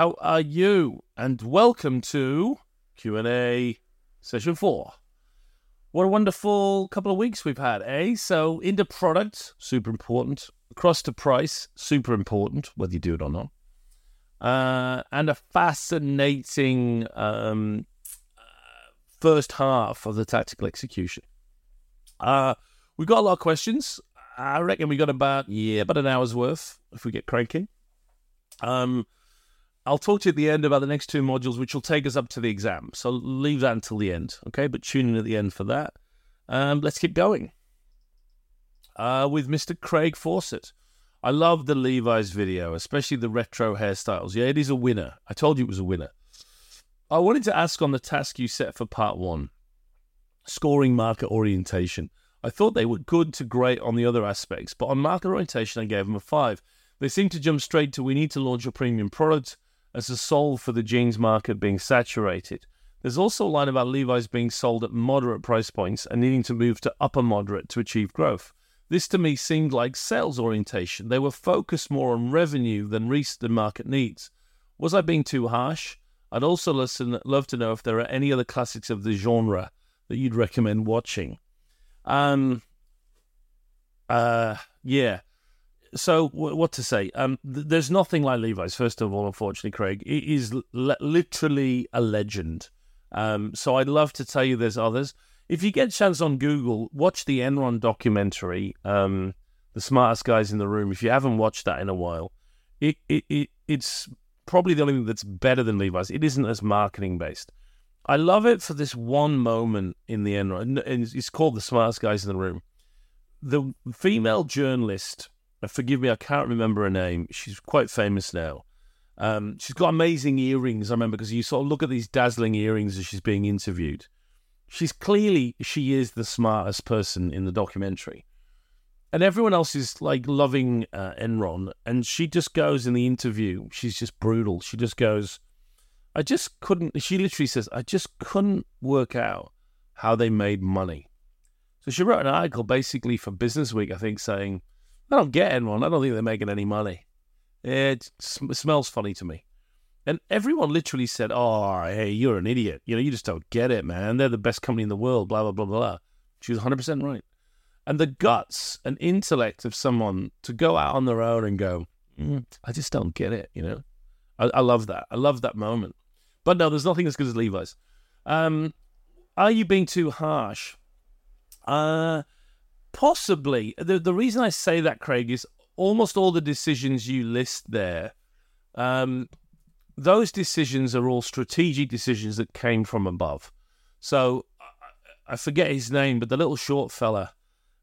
How are you? And welcome to Q&A session 4. What a wonderful couple of weeks we've had, eh? So into product, super important. Across to price, super important, whether you do it or not. Uh, and a fascinating um, uh, first half of the tactical execution. Uh, we've got a lot of questions. I reckon we got about yeah, about an hour's worth if we get cranking. Um, I'll talk to you at the end about the next two modules, which will take us up to the exam. So leave that until the end, okay? But tune in at the end for that. Um, let's keep going. Uh, with Mr. Craig Fawcett. I love the Levi's video, especially the retro hairstyles. Yeah, it is a winner. I told you it was a winner. I wanted to ask on the task you set for part one scoring market orientation. I thought they were good to great on the other aspects, but on market orientation, I gave them a five. They seem to jump straight to we need to launch a premium product as a solve for the jeans market being saturated. There's also a line about Levi's being sold at moderate price points and needing to move to upper moderate to achieve growth. This to me seemed like sales orientation. They were focused more on revenue than recent market needs. Was I being too harsh? I'd also listen, love to know if there are any other classics of the genre that you'd recommend watching. Um, uh, yeah. So w- what to say? Um, th- there's nothing like Levi's. First of all, unfortunately, Craig, it is l- literally a legend. Um, so I'd love to tell you there's others. If you get a chance on Google, watch the Enron documentary, um, "The Smartest Guys in the Room." If you haven't watched that in a while, it, it, it it's probably the only thing that's better than Levi's. It isn't as marketing based. I love it for this one moment in the Enron. And it's called "The Smartest Guys in the Room." The female journalist, forgive me, I can't remember her name. She's quite famous now. Um, she's got amazing earrings. I remember because you sort of look at these dazzling earrings as she's being interviewed. She's clearly she is the smartest person in the documentary, and everyone else is like loving uh, Enron, and she just goes in the interview. She's just brutal. She just goes, "I just couldn't." She literally says, "I just couldn't work out how they made money." So she wrote an article basically for Business Week, I think, saying, "I don't get Enron. I don't think they're making any money." It sm- smells funny to me. And everyone literally said, Oh, hey, you're an idiot. You know, you just don't get it, man. They're the best company in the world, blah, blah, blah, blah. She was 100% right. And the guts and intellect of someone to go out on their own and go, mm, I just don't get it, you know? I, I, love that. I love that moment. But no, there's nothing as good as Levi's. Um, are you being too harsh? Uh, possibly. The, the reason I say that, Craig, is almost all the decisions you list there, um, those decisions are all strategic decisions that came from above. So I forget his name, but the little short fella,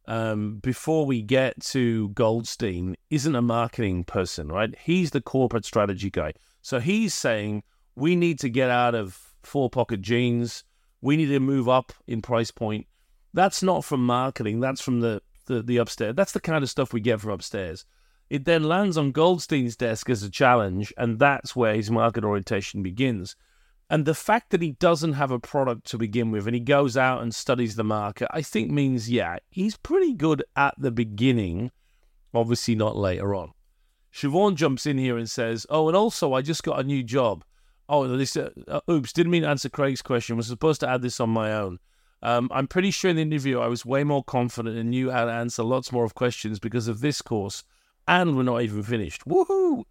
um, before we get to Goldstein, isn't a marketing person, right? He's the corporate strategy guy. So he's saying we need to get out of four pocket jeans. We need to move up in price point. That's not from marketing. That's from the the, the upstairs. That's the kind of stuff we get from upstairs. It then lands on Goldstein's desk as a challenge, and that's where his market orientation begins. And the fact that he doesn't have a product to begin with and he goes out and studies the market, I think means, yeah, he's pretty good at the beginning, obviously not later on. Siobhan jumps in here and says, Oh, and also, I just got a new job. Oh, this, uh, uh, oops, didn't mean to answer Craig's question. Was supposed to add this on my own. Um, I'm pretty sure in the interview I was way more confident and knew how to answer lots more of questions because of this course, and we're not even finished. Woohoo!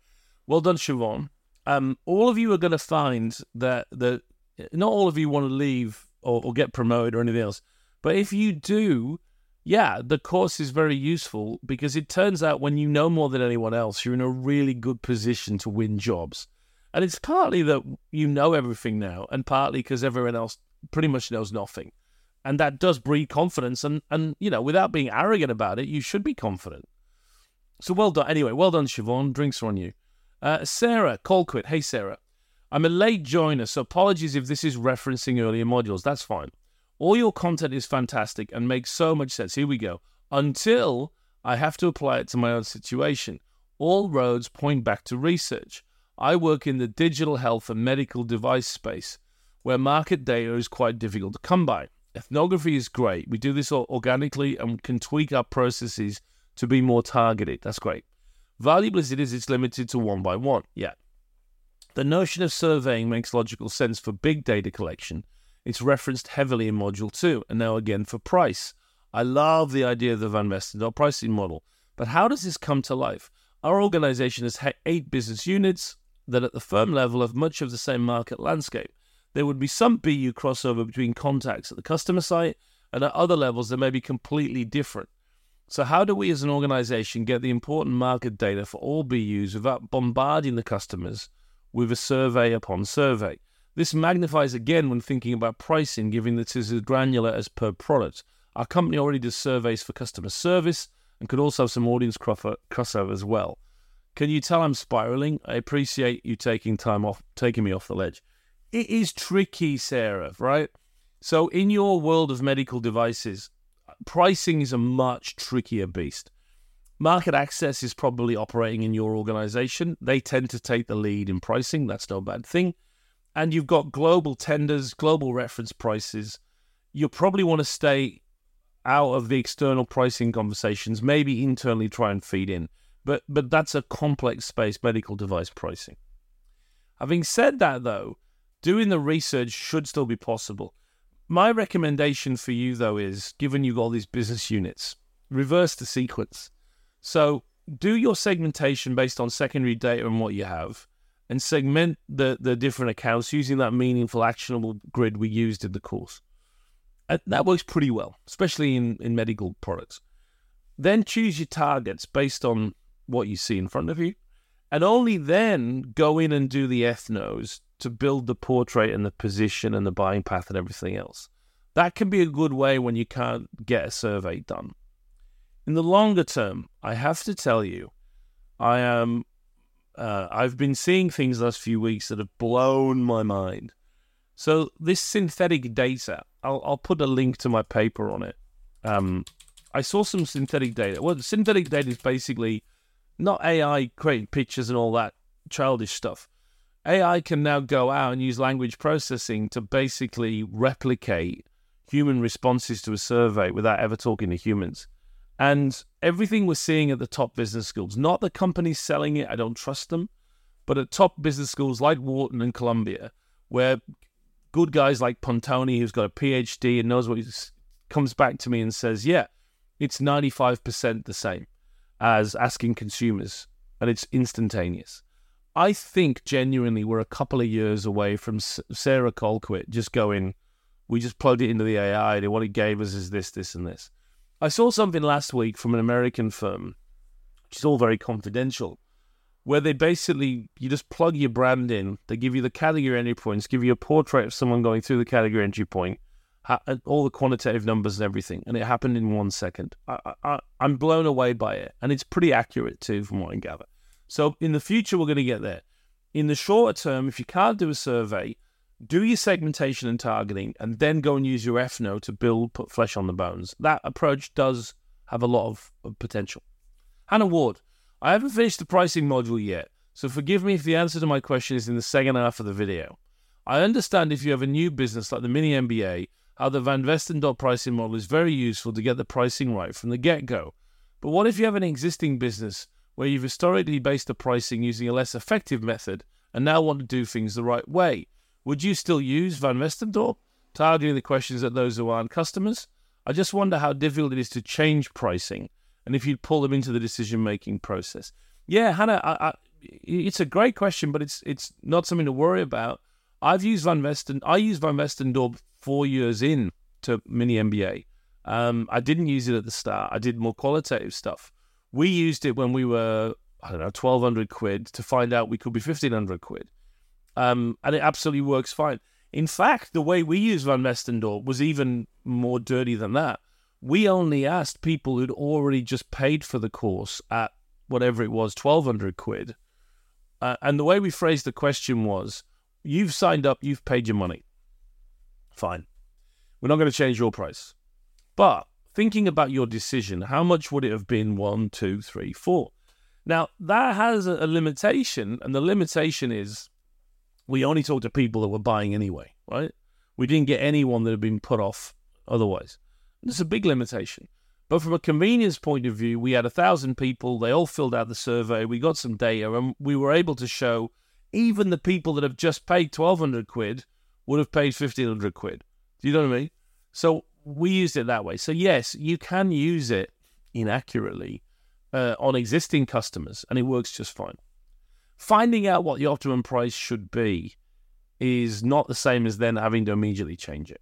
Well done, Siobhan. Um, all of you are going to find that that not all of you want to leave or, or get promoted or anything else, but if you do, yeah, the course is very useful because it turns out when you know more than anyone else, you're in a really good position to win jobs. And it's partly that you know everything now, and partly because everyone else pretty much knows nothing and that does breed confidence. And and you know, without being arrogant about it, you should be confident. So well done. Anyway, well done, Siobhan. Drinks are on you. Uh, Sarah Colquitt. Hey, Sarah. I'm a late joiner, so apologies if this is referencing earlier modules. That's fine. All your content is fantastic and makes so much sense. Here we go. Until I have to apply it to my own situation. All roads point back to research. I work in the digital health and medical device space, where market data is quite difficult to come by. Ethnography is great. We do this organically and can tweak our processes to be more targeted. That's great. Valuable as it is, it's limited to one by one. Yeah. The notion of surveying makes logical sense for big data collection. It's referenced heavily in Module 2, and now again for price. I love the idea of the Van Westendorp pricing model, but how does this come to life? Our organization has eight business units that at the firm level have much of the same market landscape. There would be some BU crossover between contacts at the customer site, and at other levels, they may be completely different. So, how do we as an organization get the important market data for all BUs without bombarding the customers with a survey upon survey? This magnifies again when thinking about pricing, given that it is as granular as per product. Our company already does surveys for customer service and could also have some audience crossover as well. Can you tell I'm spiraling? I appreciate you taking time off, taking me off the ledge. It is tricky, Sarah, right? So, in your world of medical devices, pricing is a much trickier beast. Market access is probably operating in your organization. They tend to take the lead in pricing. That's no bad thing. And you've got global tenders, global reference prices. You probably want to stay out of the external pricing conversations, maybe internally try and feed in. But but that's a complex space, medical device pricing. Having said that though, doing the research should still be possible. My recommendation for you, though, is given you've got all these business units, reverse the sequence. So do your segmentation based on secondary data and what you have, and segment the, the different accounts using that meaningful, actionable grid we used in the course. And that works pretty well, especially in, in medical products. Then choose your targets based on what you see in front of you, and only then go in and do the ethnos to build the portrait and the position and the buying path and everything else. That can be a good way when you can't get a survey done. In the longer term, I have to tell you, I am. Uh, I've been seeing things last few weeks that have blown my mind. So this synthetic data, I'll, I'll put a link to my paper on it. Um, I saw some synthetic data. Well, synthetic data is basically not AI creating pictures and all that childish stuff. AI can now go out and use language processing to basically replicate human responses to a survey without ever talking to humans. And everything we're seeing at the top business schools, not the companies selling it, I don't trust them, but at top business schools like Wharton and Columbia, where good guys like Pontoni, who's got a PhD and knows what he's, comes back to me and says, yeah, it's 95% the same as asking consumers, and it's instantaneous. I think genuinely we're a couple of years away from Sarah Colquitt just going, we just plugged it into the AI, and what it gave us is this, this, and this. I saw something last week from an American firm, which is all very confidential, where they basically, you just plug your brand in, they give you the category entry points, give you a portrait of someone going through the category entry point, Uh, all the quantitative numbers and everything, and it happened in one second. I, I, I'm blown away by it, and it's pretty accurate too, from what I gather. So in the future, we're going to get there. In the shorter term, if you can't do a survey, do your segmentation and targeting, and then go and use your ethno to build, put flesh on the bones. That approach does have a lot of potential. Hannah Ward, I haven't finished the pricing module yet, so forgive me if the answer to my question is in the second half of the video. I understand if you have a new business like the Mini MBA, how the Van Westendorp pricing model is very useful to get the pricing right from the get go. But what if you have an existing business where you've historically based the pricing using a less effective method and now want to do things the right way. Would you still use Van Westendorp, targeting the questions at those who aren't customers? I just wonder how difficult it is to change pricing and if you'd pull them into the decision making process. Yeah, Hannah, I, I, it's a great question, but it's it's not something to worry about. I've used Van Vesten. I use Van Westendorp four years in to Mini MBA. Um, I didn't use it at the start. I did more qualitative stuff. We used it when we were, I don't know, 1200 quid to find out we could be 1500 quid. Um, and it absolutely works fine. In fact, the way we used Van Westendorp was even more dirty than that. We only asked people who'd already just paid for the course at whatever it was, 1200 quid. Uh, and the way we phrased the question was, you've signed up, you've paid your money. Fine. We're not going to change your price. But thinking about your decision, how much would it have been one, two, three, four? Now, that has a, limitation, and the limitation is we only talked to people that were buying anyway, right? We didn't get anyone that had been put off otherwise. It's a big limitation. But from a convenience point of view, we had a thousand people, they all filled out the survey, we got some data, and we were able to show even the people that have just paid 1200 quid would have paid 1500 quid. Do you know what I mean? So we used it that way. So, yes, you can use it inaccurately uh, on existing customers, and it works just fine. Finding out what the optimum price should be is not the same as then having to immediately change it.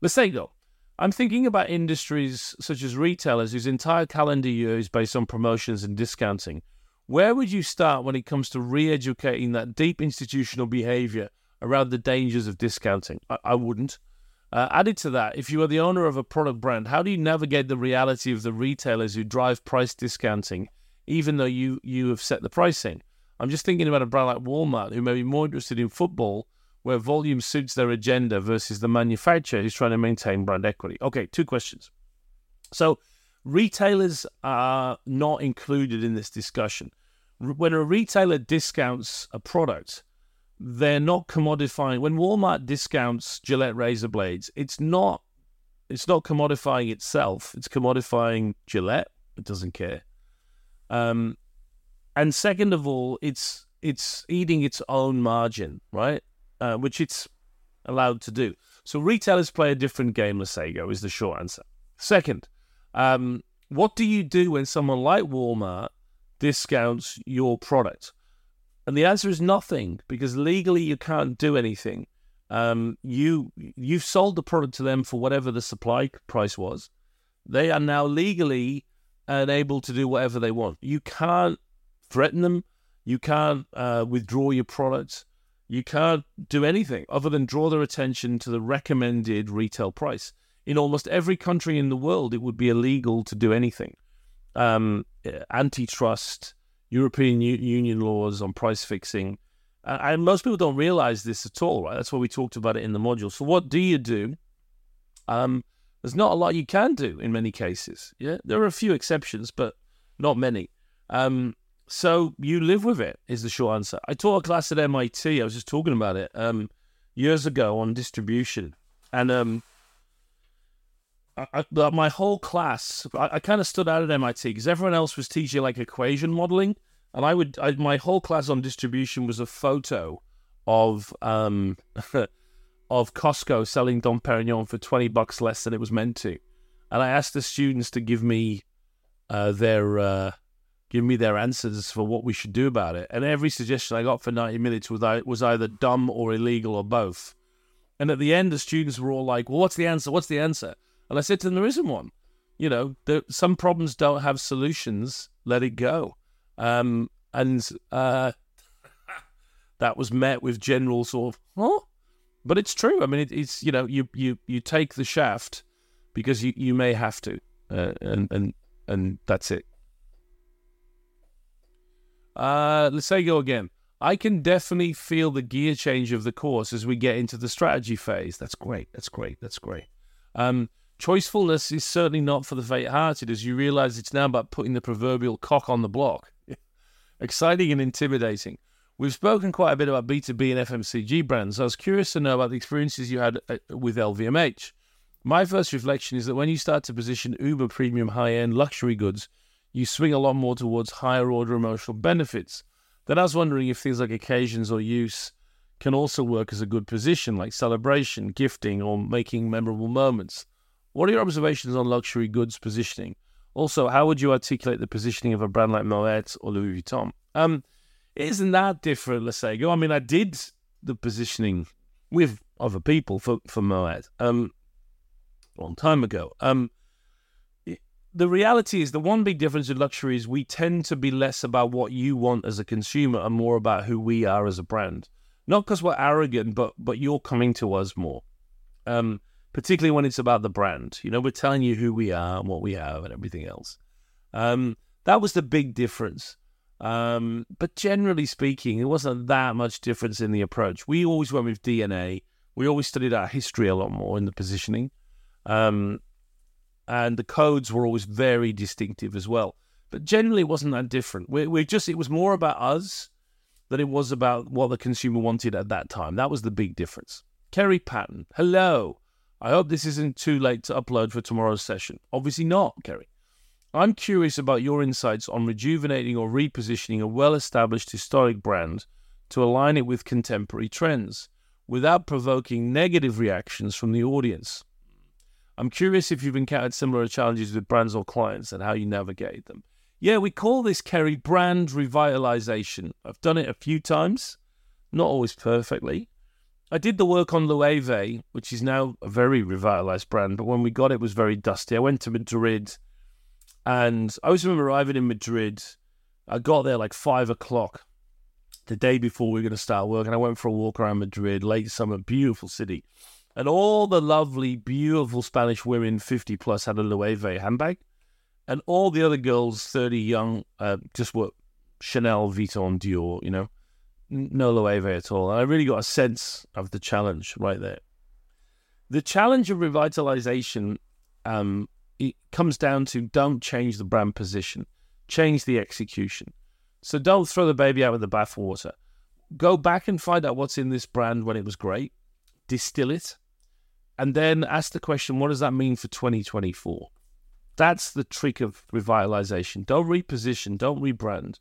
Let's say, though, I'm thinking about industries such as retailers whose entire calendar year is based on promotions and discounting. Where would you start when it comes to re educating that deep institutional behavior around the dangers of discounting? I, I wouldn't. Uh, added to that, if you are the owner of a product brand, how do you navigate the reality of the retailers who drive price discounting, even though you, you have set the pricing? I'm just thinking about a brand like Walmart, who may be more interested in footfall where volume suits their agenda versus the manufacturer who's trying to maintain brand equity. Okay, two questions. So, retailers are not included in this discussion. When a retailer discounts a product, they're not commodifying. When Walmart discounts Gillette razor blades, it's not it's not commodifying itself. It's commodifying Gillette. It doesn't care. Um, and second of all, it's it's eating its own margin, right? uh, which it's allowed to do. So retailers play a different game, Lesego, is the short answer. Second, um, what do you do when someone like Walmart discounts your product? And the answer is nothing, because legally you can't do anything. Um, you you've sold the product to them for whatever the supply price was. They are now legally unable to do whatever they want. You can't threaten them. You can't uh, withdraw your product you can't do anything other than draw their attention to the recommended retail price. In almost every country in the world, it would be illegal to do anything. Um, antitrust, European U- Union laws on price fixing, uh, and most people don't realize this at all. Right? That's why we talked about it in the module. So, what do you do? Um, there's not a lot you can do in many cases. Yeah, there are a few exceptions, but not many. Um, so you live with it is the short answer. I taught a class at MIT. I was just talking about it um, years ago on distribution, and um, I, I, my whole class, I, I kind of stood out at MIT because everyone else was teaching like equation modeling, and I would, my whole class on distribution was a photo of um, of Costco selling Dom Perignon for twenty bucks less than it was meant to, and I asked the students to give me uh, their uh, give me their answers for what we should do about it. And every suggestion I got for 90 minutes was, was either dumb or illegal or both. And at the end, the students were all like, well, what's the answer? What's the answer? And I said to them, there isn't one. You know, there, some problems don't have solutions. Let it go. Um, and uh, that was met with general sort of, huh? But it's true. I mean, it, it's, you know, you, you, you take the shaft because you, you may have to. Uh, and, and, and that's it. Uh, Lesego again. I can definitely feel the gear change of the course as we get into the strategy phase. That's great. That's great. That's great. Um, choicefulness is certainly not for the faint-hearted, as you realize it's now about putting the proverbial cock on the block. Exciting and intimidating. We've spoken quite a bit about B2B and FMCG brands. I was curious to know about the experiences you had uh, with LVMH. My first reflection is that when you start to position uber premium high end luxury goods, you swing a lot more towards higher order emotional benefits. Then I was wondering if things like occasions or use can also work as a good position, like celebration, gifting, or making memorable moments. What are your observations on luxury goods positioning? Also, how would you articulate the positioning of a brand like Moet or Louis Vuitton? Um, isn't that different, let's say? Go. I mean, I did the positioning with other people for for Moet um, a long time ago. Um, the reality is the one big difference with luxury is we tend to be less about what you want as a consumer and more about who we are as a brand. Not because we're arrogant, but but you're coming to us more. Um, particularly when it's about the brand. You know, we're telling you who we are and what we have and everything else. Um, that was the big difference. Um, but generally speaking, it wasn't that much difference in the approach. We always went with DNA. We always studied our history a lot more in the positioning. Um, and the codes were always very distinctive as well. But generally, it wasn't that different. We're, we're just it was more about us than it was about what the consumer wanted at that time. That was the big difference. Kerry Patton, hello. I hope this isn't too late to upload for tomorrow's session. Obviously not, Kerry. I'm curious about your insights on rejuvenating or repositioning a well established historic brand to align it with contemporary trends without provoking negative reactions from the audience. I'm curious if you've encountered similar challenges with brands or clients and how you navigate them. Yeah, we call this, Kerry, brand revitalization. I've done it a few times, not always perfectly. I did the work on Loewe, which is now a very revitalized brand, but when we got it, it was very dusty. I went to Madrid and I was remember arriving in Madrid. I got there like five o'clock the day before we were going to start work, and I went for a walk around Madrid, late summer, beautiful city. And all the lovely, beautiful Spanish women, 50 plus, had a Loewe handbag. And all the other girls, 30 young, uh, just were Chanel, Vuitton, Dior, you know, no Loewe at all. And I really got a sense of the challenge right there. The challenge of revitalization um, it comes down to don't change the brand position, change the execution. So don't throw the baby out with the bathwater. Go back and find out what's in this brand when it was great, distill it, and then ask the question what does that mean for 2024? That's the trick of revitalization. Don't reposition, don't rebrand.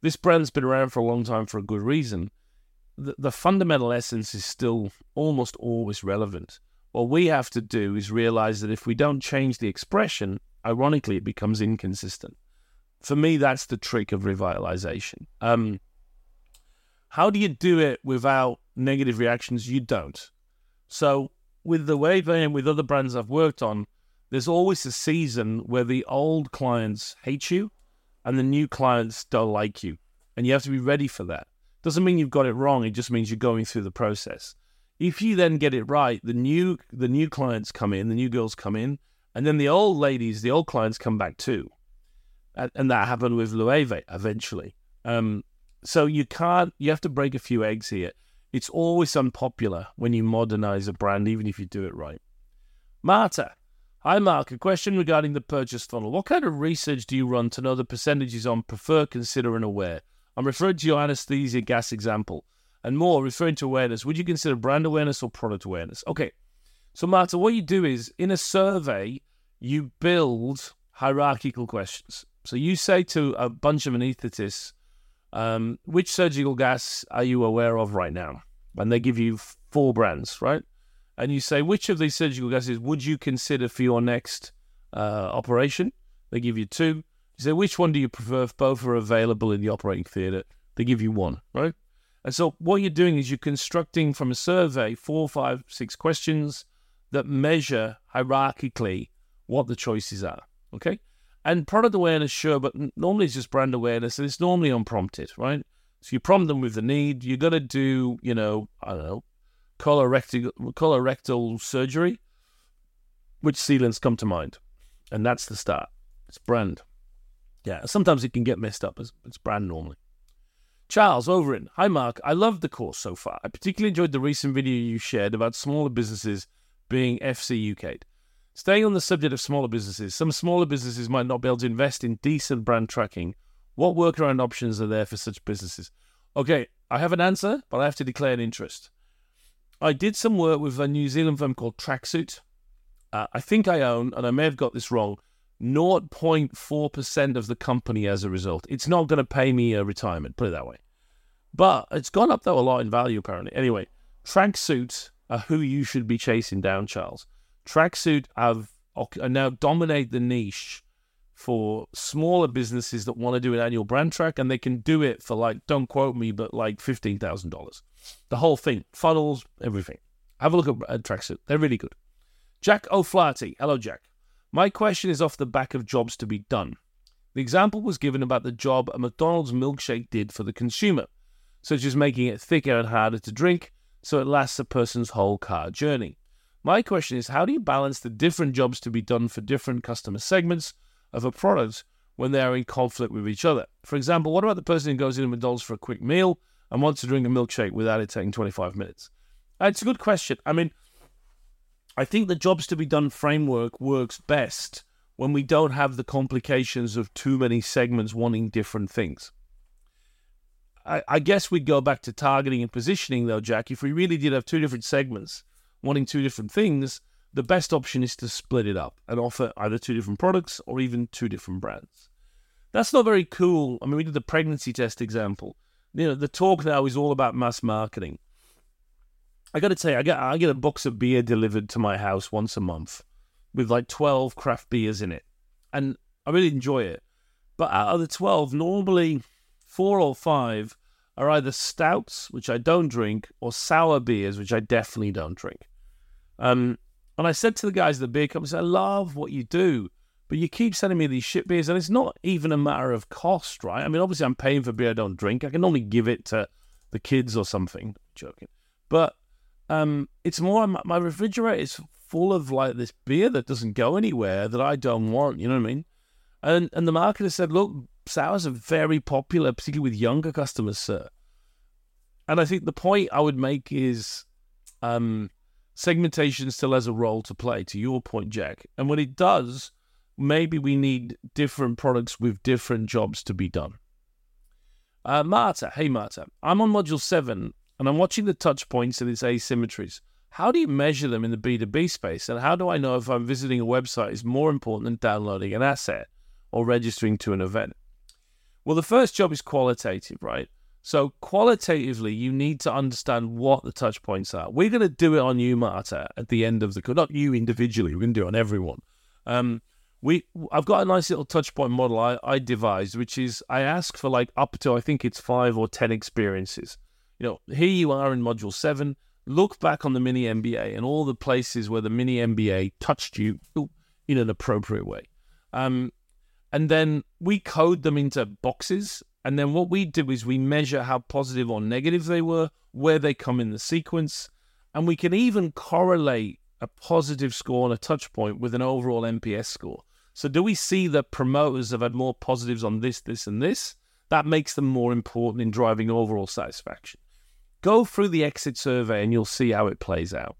This brand's been around for a long time for a good reason. The, the fundamental essence is still almost always relevant. What we have to do is realize that if we don't change the expression, ironically, it becomes inconsistent. For me, that's the trick of revitalization. Um, how do you do it without negative reactions? You don't. So, with the way and with other brands I've worked on, there's always a season where the old clients hate you and the new clients don't like you. And you have to be ready for that. Doesn't mean you've got it wrong, it just means you're going through the process. If you then get it right, the new the new clients come in, the new girls come in, and then the old ladies, the old clients come back too. And, that happened with Loewe eventually. Um, so you can't you have to break a few eggs here. It's always unpopular when you modernize a brand, even if you do it right. Marta. Hi, Mark. A question regarding the purchase funnel. What kind of research do you run to know the percentages on prefer, consider, and aware? I'm referring to your anesthesia gas example and more referring to awareness, would you consider brand awareness or product awareness? Okay. So, Marta, what you do is in a survey, you build hierarchical questions. So, you say to a bunch of anesthetists, um, which surgical gas are you aware of right now? And they give you four brands, right? And you say, which of these surgical gases would you consider for your next uh, operation? They give you two. You say, which one do you prefer if both are available in the operating theatre? They give you one, right? And so what you're doing is you're constructing from a survey four, five, six questions that measure hierarchically what the choices are. Okay. And product awareness, sure, but normally it's just brand awareness and it's normally unprompted, right? So you prompt them with the need. You're going to do, you know, I don't know, colorectal, colorectal surgery. Which sealants come to mind? And that's the start. It's brand. Yeah, sometimes it can get messed up. It's, it's brand normally. Charles over in Hi Mark, I love the course so far. I particularly enjoyed the recent video you shared about smaller businesses being FC UK'd. Staying on the subject of smaller businesses, some smaller businesses might not be able to invest in decent brand tracking. What workaround options are there for such businesses? Okay, I have an answer, but I have to declare an interest. I did some work with a New Zealand firm called Tracksuit. Uh, I think I own, and I may have got this wrong, 0.4% of the company as a result. It's not going to pay me a retirement, put it that way. But it's gone up, though, a lot in value, apparently. Anyway, tracksuits are who you should be chasing down, Charles. Tracksuit have now dominate the niche for smaller businesses that want to do an annual brand track, and they can do it for like, don't quote me, but like $15,000. The whole thing, funnels, everything. Have a look at, at Tracksuit. They're really good. Jack O'Flaherty. Hello, Jack. My question is off the back of jobs to be done. The example was given about the job a McDonald's milkshake did for the consumer, such as making it thicker and harder to drink so it lasts a person's whole car journey. My question is how do you balance the different jobs to be done for different customer segments of a product when they are in conflict with each other? For example, what about the person who goes into McDonald's for a quick meal and wants to drink a milkshake without it taking 25 minutes? It's a good question. I mean, I think the jobs to be done framework works best when we don't have the complications of too many segments wanting different things. I, I guess we'd go back to targeting and positioning, though, Jack. If we really did have two different segments wanting two different things, the best option is to split it up and offer either two different products or even two different brands. That's not very cool. I mean, we did the pregnancy test example. you know, the talk now is all about mass marketing. I got to tell you, I get I get a box of beer delivered to my house once a month with like twelve craft beers in it, and I really enjoy it. But out of the twelve, normally four or five are either stouts, which I don't drink, or sour beers, which I definitely don't drink. Um, and I said to the guys at the beer company, I love what you do, but you keep sending me these shit beers, and it's not even a matter of cost, right? I mean, obviously, I'm paying for beer I don't drink. I can only give it to the kids or something. Joking, but um, it's more my refrigerator is full of like this beer that doesn't go anywhere that I don't want. You know what I mean? And and the marketer said, look, sours are very popular, particularly with younger customers, sir. And I think the point I would make is um, segmentation still has a role to play, to your point, Jack. And when it does, maybe we need different products with different jobs to be done. Uh, Marta, hey Marta, I'm on module seven and I'm watching the touch points and its asymmetries. How do you measure them in the B2B space? And how do I know if I'm visiting a website is more important than downloading an asset or registering to an event? Well, the first job is qualitative, right? So qualitatively, you need to understand what the touch points are. We're going to do it on you, Marta, at the end of the not you individually. We're going to do it on everyone. Um, we I've got a nice little touch point model I, I devised, which is I ask for like up to I think it's five or ten experiences. You know, here you are in module seven. Look back on the mini MBA and all the places where the mini MBA touched you in an appropriate way. Um, and then we code them into boxes and then what we do is we measure how positive or negative they were, where they come in the sequence, and we can even correlate a positive score on a touch point with an overall NPS score. So, do we see that promoters have had more positives on this, this, and this? That makes them more important in driving overall satisfaction. Go through the exit survey and you'll see how it plays out.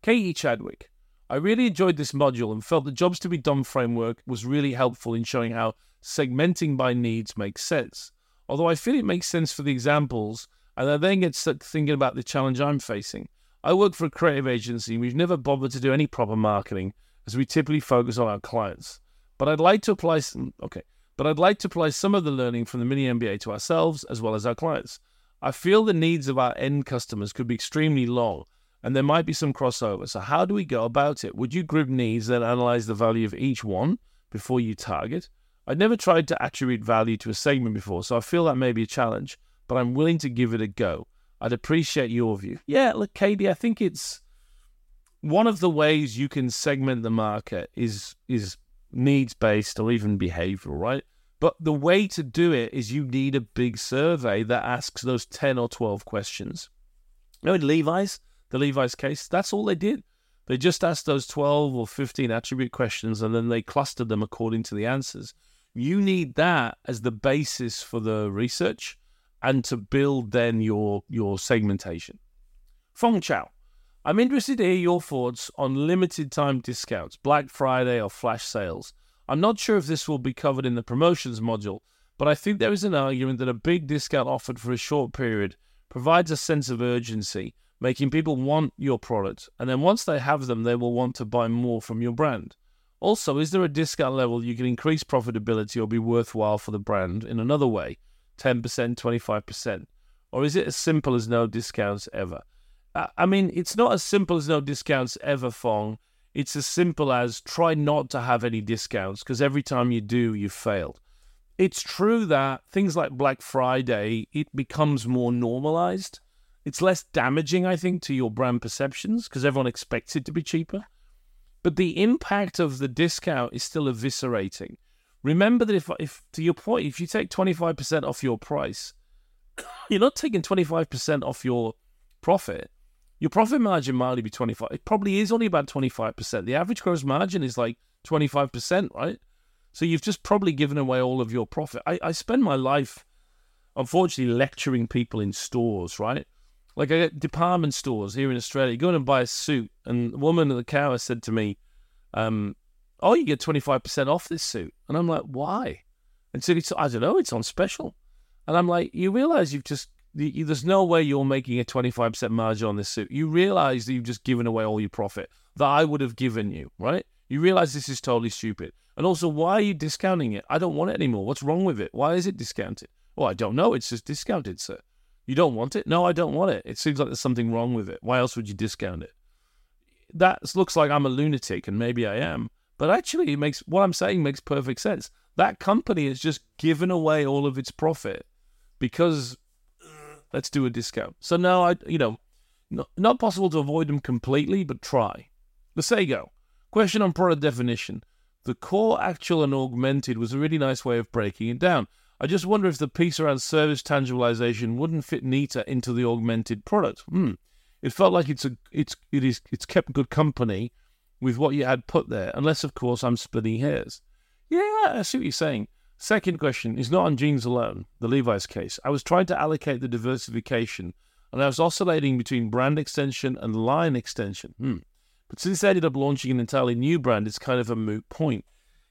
Katie Chadwick. I really enjoyed this module and felt the jobs to be done framework was really helpful in showing how segmenting by needs makes sense. Although I feel it makes sense for the examples, and I then get stuck thinking about the challenge I'm facing. I work for a creative agency and we've never bothered to do any proper marketing as we typically focus on our clients. But I'd like to apply some mm, okay, but I'd like to apply some of the learning from the mini MBA to ourselves as well as our clients. I feel the needs of our end customers could be extremely long and there might be some crossover. So how do we go about it? Would you group needs and analyze the value of each one before you target? I'd never tried to attribute value to a segment before, so I feel that may be a challenge, but I'm willing to give it a go. I'd appreciate your view. Yeah, look, Katie, I think it's one of the ways you can segment the market is is needs based or even behavioral, right? But the way to do it is you need a big survey that asks those 10 or 12 questions. You know, in Levi's, the Levi's case, that's all they did. They just asked those 12 or 15 attribute questions and then they clustered them according to the answers. You need that as the basis for the research and to build then your your segmentation. Fong Chao, I'm interested to hear your thoughts on limited time discounts, Black Friday or flash sales. I'm not sure if this will be covered in the promotions module, but I think there is an argument that a big discount offered for a short period provides a sense of urgency, making people want your product, and then once they have them, they will want to buy more from your brand. Also, is there a discount level you can increase profitability or be worthwhile for the brand in another way? 10%, 25%? Or is it as simple as no discounts ever? I mean, it's not as simple as no discounts ever, Fong. It's as simple as try not to have any discounts because every time you do, you've failed. It's true that things like Black Friday, it becomes more normalized. It's less damaging, I think, to your brand perceptions because everyone expects it to be cheaper. But the impact of the discount is still eviscerating. Remember that if, if to your point, if you take 25% off your price, you're not taking 25% off your profit. Your profit margin might only be 25. It probably is only about 25%. The average gross margin is like 25%, right? So you've just probably given away all of your profit. I, I spend my life, unfortunately, lecturing people in stores, right? Like I get department stores here in Australia. Go in and buy a suit, and the woman at the counter said to me, um, "Oh, you get twenty five percent off this suit," and I'm like, "Why?" And so it's, I don't know, it's on special, and I'm like, "You realize you've just you, there's no way you're making a twenty five percent margin on this suit. You realize that you've just given away all your profit that I would have given you, right? You realize this is totally stupid, and also why are you discounting it? I don't want it anymore. What's wrong with it? Why is it discounted?" Well, I don't know. It's just discounted, sir. You don't want it? No, I don't want it. It seems like there's something wrong with it. Why else would you discount it? That looks like I'm a lunatic, and maybe I am. But actually, it makes what I'm saying makes perfect sense. That company has just given away all of its profit because let's do a discount. So now I, you know, not, not possible to avoid them completely, but try. Lesego Question on product definition. The core, actual, and augmented was a really nice way of breaking it down. I just wonder if the piece around service tangibilization wouldn't fit neater into the augmented product. Hmm. It felt like it's a it's it is it's kept good company with what you had put there, unless of course I'm splitting hairs. Yeah, I see what you're saying. Second question is not on jeans alone, the Levi's case. I was trying to allocate the diversification and I was oscillating between brand extension and line extension. Hmm. But since they ended up launching an entirely new brand, it's kind of a moot point.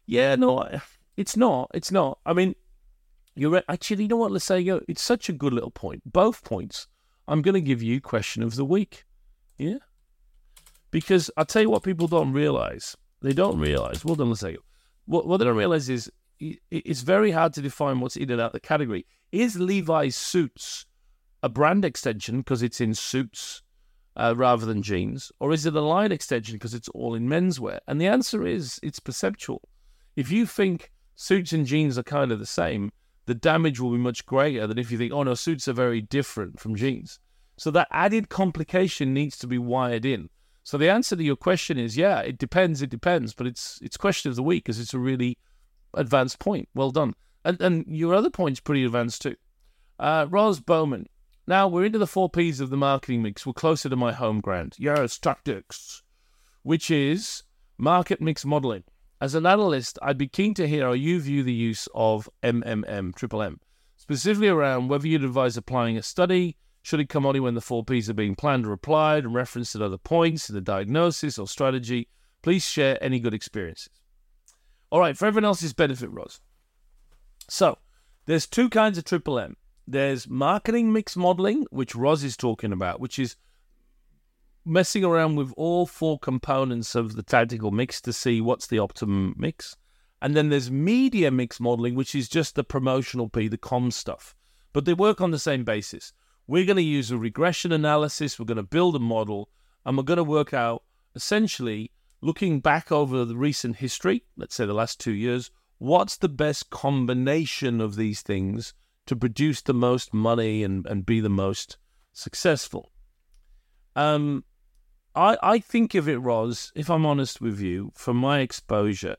Yeah, no, it's not. It's not. I mean, you're actually, you know what, Lesego, it's such a good little point. Both points. I'm going to give you question of the week. Yeah. Because I'll tell you what people don't realize. They don't realize. Well done, Lesego. What, what they don't realize is it's very hard to define what's in and out of the category. Is Levi's suits a brand extension because it's in suits uh, rather than jeans, or is it a line extension because it's all in menswear? And the answer is it's perceptual. If you think suits and jeans are kind of the same, the damage will be much greater than if you think, oh no, suits are very different from jeans. So that added complication needs to be wired in. So the answer to your question is, yeah, it depends, it depends, but it's it's question of the week because it's a really advanced point. Well done. And and your other point's pretty advanced too. Uh, Bowman. Now we're into the four P's of the marketing mix. We're closer to my home ground. Yes, tactics, which is market mix modeling. As an analyst, I'd be keen to hear how you view the use of MMM, triple M, specifically around whether you'd advise applying a study, should it come only when the four Ps are being planned or applied and referenced at other points in the diagnosis or strategy. Please share any good experiences. All right, for everyone else's benefit, Roz. So, there's two kinds of triple M. There's marketing mix modeling, which Roz is talking about, which is messing around with all four components of the tactical mix to see what's the optimum mix. And then there's media mix modeling, which is just the promotional P, the com stuff. But they work on the same basis. We're going to use a regression analysis, we're going to build a model, and we're going to work out essentially looking back over the recent history, let's say the last two years, what's the best combination of these things to produce the most money and, and be the most successful? Um, I, I think of it, Roz, if I'm honest with you, from my exposure,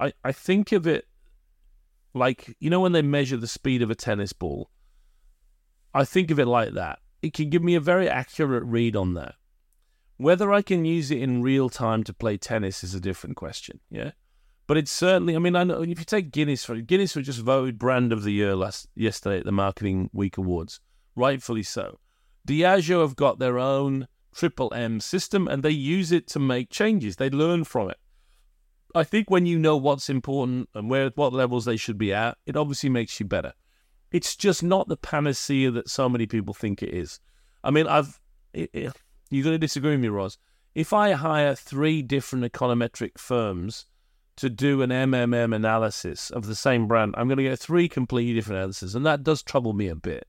I, I think of it like, you know, when they measure the speed of a tennis ball, I think of it like that. It can give me a very accurate read on that. Whether I can use it in real time to play tennis is a different question, yeah? But it's certainly, I mean, I know if you take Guinness for Guinness was just voted brand of the year last yesterday at the Marketing Week Awards, rightfully so. Diageo have got their own triple M system and they use it to make changes. They learn from it. I think when you know what's important and where what levels they should be at, it obviously makes you better. It's just not the panacea that so many people think it is. I mean, I've it, it, you're going to disagree with me, Roz. If I hire three different econometric firms to do an MMM analysis of the same brand, I'm going to get three completely different answers, and that does trouble me a bit.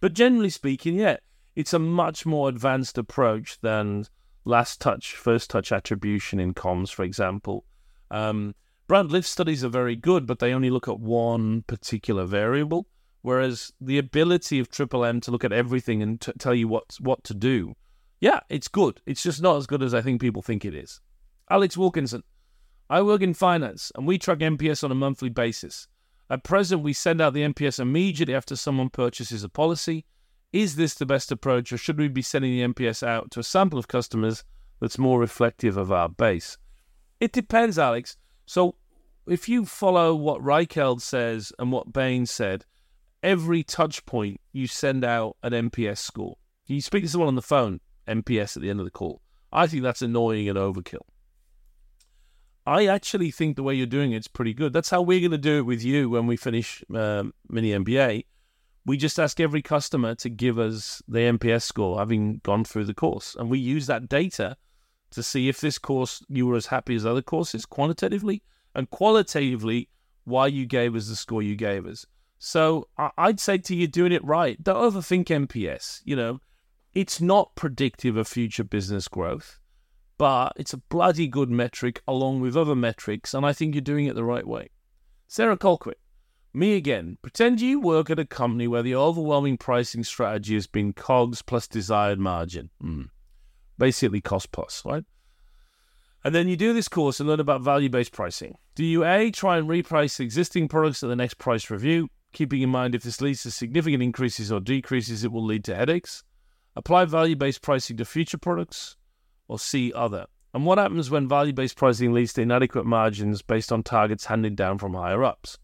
But generally speaking, yeah, it's a much more advanced approach than last touch, first touch attribution in comms, for example. Um, brand lift studies are very good, but they only look at one particular variable, whereas the ability of Triple M to look at everything and t- tell you what what to do, yeah, it's good. It's just not as good as I think people think it is. Alex Wilkinson, I work in finance and we track NPS on a monthly basis. At present, we send out the NPS immediately after someone purchases a policy is this the best approach, or should we be sending the NPS out to a sample of customers that's more reflective of our base? It depends, Alex. So if you follow what Reichheld says and what Bain said, every touch point you send out an NPS score. You speak to someone on the phone, NPS at the end of the call. I think that's annoying and overkill. I actually think the way you're doing it's pretty good. That's how we're going to do it with you when we finish um, mini MBA we just ask every customer to give us the NPS score having gone through the course. And we use that data to see if this course you were as happy as other courses quantitatively and qualitatively why you gave us the score you gave us. So I'd say to you, doing it right. Don't overthink NPS. You know, it's not predictive of future business growth, but it's a bloody good metric along with other metrics, and I think you're doing it the right way. Sarah Colquitt, me again. Pretend you work at a company where the overwhelming pricing strategy has been COGS plus desired margin. Mm. Basically, cost plus, right? And then you do this course and learn about value based pricing. Do you A, try and reprice existing products at the next price review, keeping in mind if this leads to significant increases or decreases, it will lead to headaches? Apply value based pricing to future products, or C, other? And what happens when value based pricing leads to inadequate margins based on targets handed down from higher ups?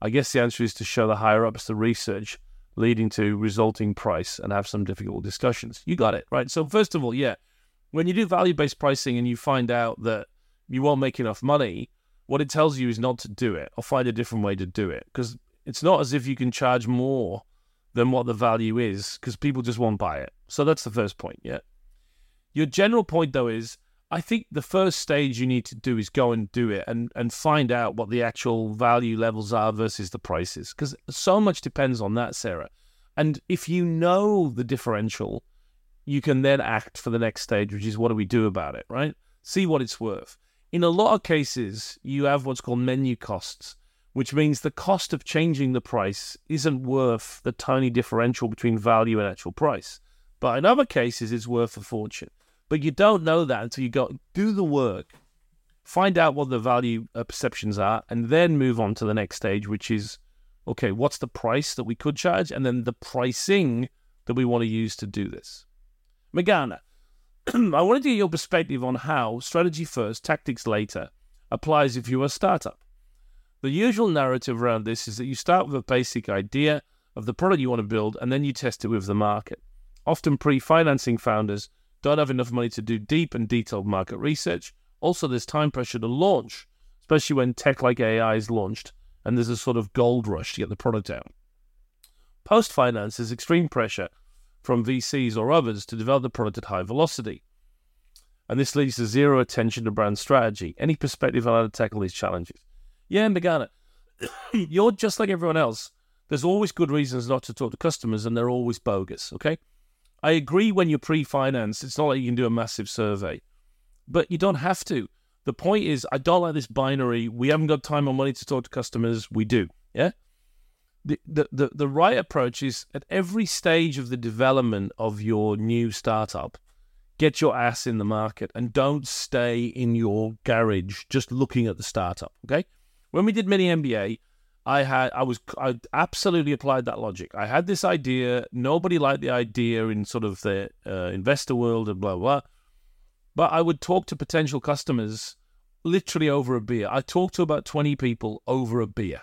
I guess the answer is to show the higher ups the research leading to resulting price and have some difficult discussions. You got it, right? So, first of all, yeah, when you do value based pricing and you find out that you won't make enough money, what it tells you is not to do it or find a different way to do it. Because it's not as if you can charge more than what the value is, because people just won't buy it. So that's the first point, yeah. Your general point, though, is I think the first stage you need to do is go and do it and, and find out what the actual value levels are versus the prices. Because so much depends on that, Sarah. And if you know the differential, you can then act for the next stage, which is what do we do about it, right? See what it's worth. In a lot of cases, you have what's called menu costs, which means the cost of changing the price isn't worth the tiny differential between value and actual price. But in other cases, it's worth a fortune. But you don't know that until you go do the work, find out what the value uh, perceptions are, and then move on to the next stage, which is okay, what's the price that we could charge, and then the pricing that we want to use to do this. Megana, I wanted to get your perspective on how strategy first, tactics later applies if you're a startup. The usual narrative around this is that you start with a basic idea of the product you want to build and then you test it with the market. Often pre financing founders don't have enough money to do deep and detailed market research. Also, there's time pressure to launch, especially when tech like AI is launched and there's a sort of gold rush to get the product out. Post finance, is extreme pressure from VCs or others to develop the product at high velocity. And this leads to zero attention to brand strategy. Any perspective on how to tackle these challenges? Yeah, Megana, you're just like everyone else. There's always good reasons not to talk to customers, and they're always bogus, okay? I agree when you're pre financed, it's not like you can do a massive survey, but you don't have to. The point is, I don't like this binary. We haven't got time or money to talk to customers. We do, yeah? the, the, the, right approach is at every stage of the development of your new startup, get your ass in the market and don't stay in your garage just looking at the startup. Okay. When we did mini MBA, I had I was I absolutely applied that logic. I had this idea. Nobody liked the idea in sort of the uh, investor world and blah blah. But I would talk to potential customers literally over a beer. I talked to about twenty people over a beer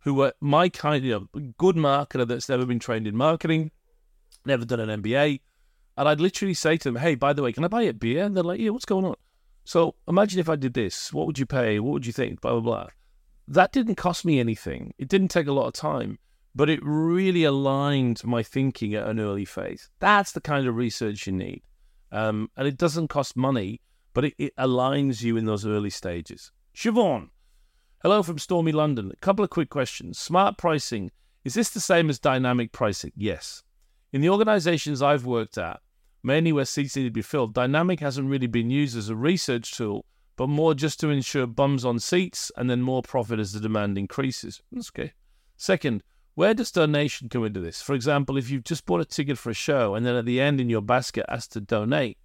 who were my kind of good marketer that's never been trained in marketing, never done an MBA. And I'd literally say to them, hey, by the way, can I buy a beer? And they're like, yeah, what's going on? So imagine if I did this. What would you pay? What would you think? Blah, blah, blah. That didn't cost me anything. It didn't take a lot of time, but it really aligned my thinking at an early phase. That's the kind of research you need. Um, and it doesn't cost money, but it, it aligns you in those early stages. Siobhan, Hello from stormy London. A couple of quick questions. Smart pricing. Is this the same as dynamic pricing? Yes. In the organizations I've worked at, mainly where seats need to be filled, dynamic hasn't really been used as a research tool, but more just to ensure bums on seats and then more profit as the demand increases. That's okay. Second, where does donation come into this? For example, if you've just bought a ticket for a show and then at the end in your basket asked to donate,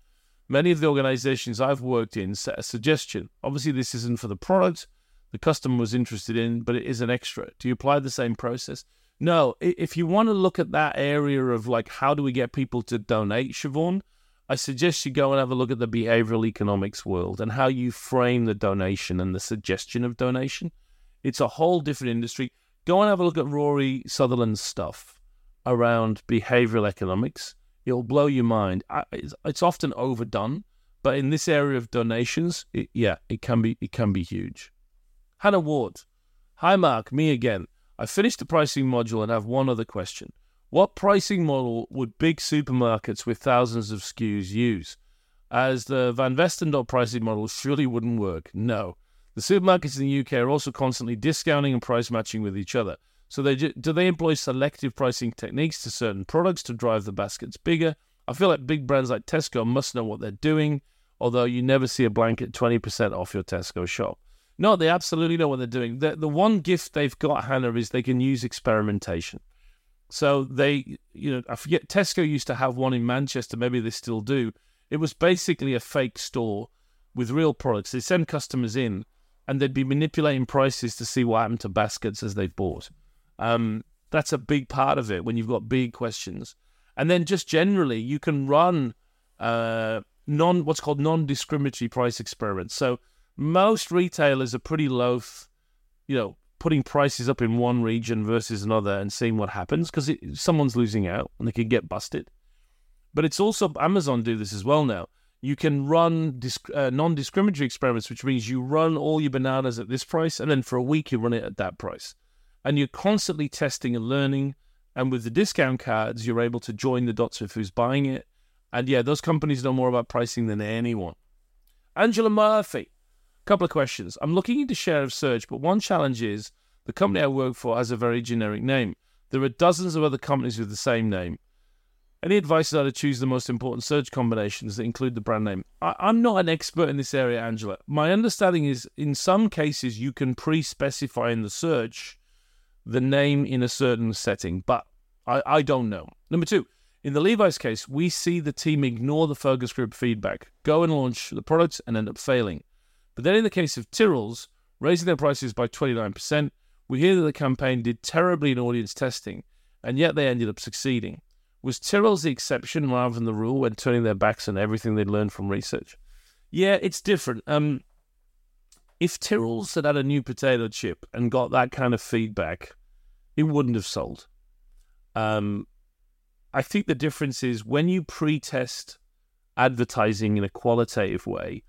many of the organizations I've worked in set a suggestion. Obviously, this isn't for the product, the customer was interested in, but it is an extra. Do you apply the same process? No. If you want to look at that area of like how do we get people to donate, Siobhan, I suggest you go and have a look at the behavioral economics world and how you frame the donation and the suggestion of donation. It's a whole different industry. Go and have a look at Rory Sutherland's stuff around behavioral economics. It'll blow your mind. It's often overdone, but in this area of donations, it, yeah, it can be it can be huge. Hannah Ward. Hi, Mark. Me again. I finished the pricing module and have one other question. What pricing model would big supermarkets with thousands of SKUs use? As the Van Westendorp pricing model surely wouldn't work. No. The supermarkets in the UK are also constantly discounting and price matching with each other. So they do they employ selective pricing techniques to certain products to drive the baskets bigger? I feel like big brands like Tesco must know what they're doing, although you never see a blanket 20% off your Tesco shop. No, they absolutely know what they're doing. The, the one gift they've got, Hannah, is they can use experimentation. So they, you know, I forget, Tesco used to have one in Manchester, maybe they still do. It was basically a fake store with real products. They send customers in and they'd be manipulating prices to see what happened to baskets as they've bought. Um, that's a big part of it when you've got big questions. And then just generally, you can run uh, non what's called non-discriminatory price experiments. So most retailers are pretty loath, you know, putting prices up in one region versus another and seeing what happens because someone's losing out and they can get busted. But it's also Amazon do this as well now. You can run disc, uh, non-discriminatory experiments, which means you run all your bananas at this price, and then for a week you run it at that price, and you're constantly testing and learning. And with the discount cards, you're able to join the dots with who's buying it. And yeah, those companies know more about pricing than anyone. Angela Murphy, couple of questions. I'm looking into share of search, but one challenge is the company I work for has a very generic name. There are dozens of other companies with the same name. Any advice is how to choose the most important search combinations that include the brand name? I, am not an expert in this area, Angela. My understanding is in some cases you can pre specify in the search the name in a certain setting, but I, I don't know. Number two, in the Levi's case, we see the team ignore the focus group feedback, go and launch the products and end up failing. But then in the case of Tyrrell's, raising their prices by 29%, we hear that the campaign did terribly in audience testing, and yet they ended up succeeding. Was Tyrrell's the exception rather than the rule when turning their backs on everything they'd learned from research? Yeah, it's different. Um, if Tyrrell's had had a new potato chip and got that kind of feedback, it wouldn't have sold. Um, I think the difference is when you pre-test advertising in a qualitative way,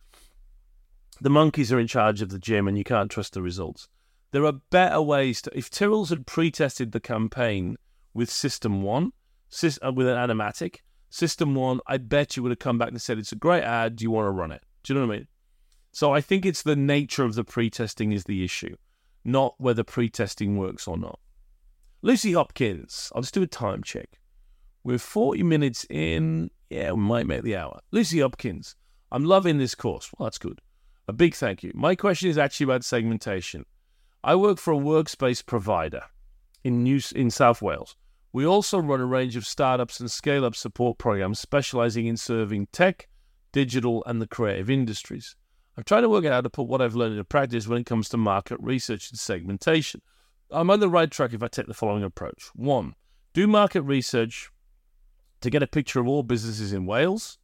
the monkeys are in charge of the gym and you can't trust the results. There are better ways to. If Tyrrell's had pre-tested the campaign with System One, uh, with an animatic. System one, I bet you would have come back and said, it's a great ad. Do you want to run it? Do you know what I mean? So I think it's the nature of the pre-testing is the issue, not whether pre-testing works or not. Lucy Hopkins, I'll just do a time check. We're 40 minutes in. Yeah, we might make the hour. Lucy Hopkins, I'm loving this course. Well, that's good. A big thank you. My question is actually about segmentation. I work for a workspace provider in New in South Wales. We also run a range of startups and scale up support programs specializing in serving tech, digital, and the creative industries. I'm trying to work out how to put what I've learned into practice when it comes to market research and segmentation. I'm on the right track if I take the following approach. One, do market research to get a picture of all businesses in Wales.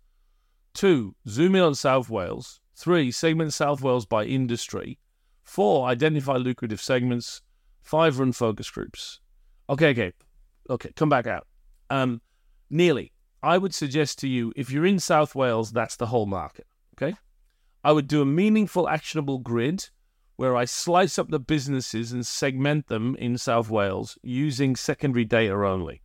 Two, zoom in on South Wales. Three, segment South Wales by industry. Four, identify lucrative segments. Five, run focus groups. Okay, okay. Okay, come back out. Um, nearly. I would suggest to you if you're in South Wales, that's the whole market. Okay. I would do a meaningful, actionable grid where I slice up the businesses and segment them in South Wales using secondary data only.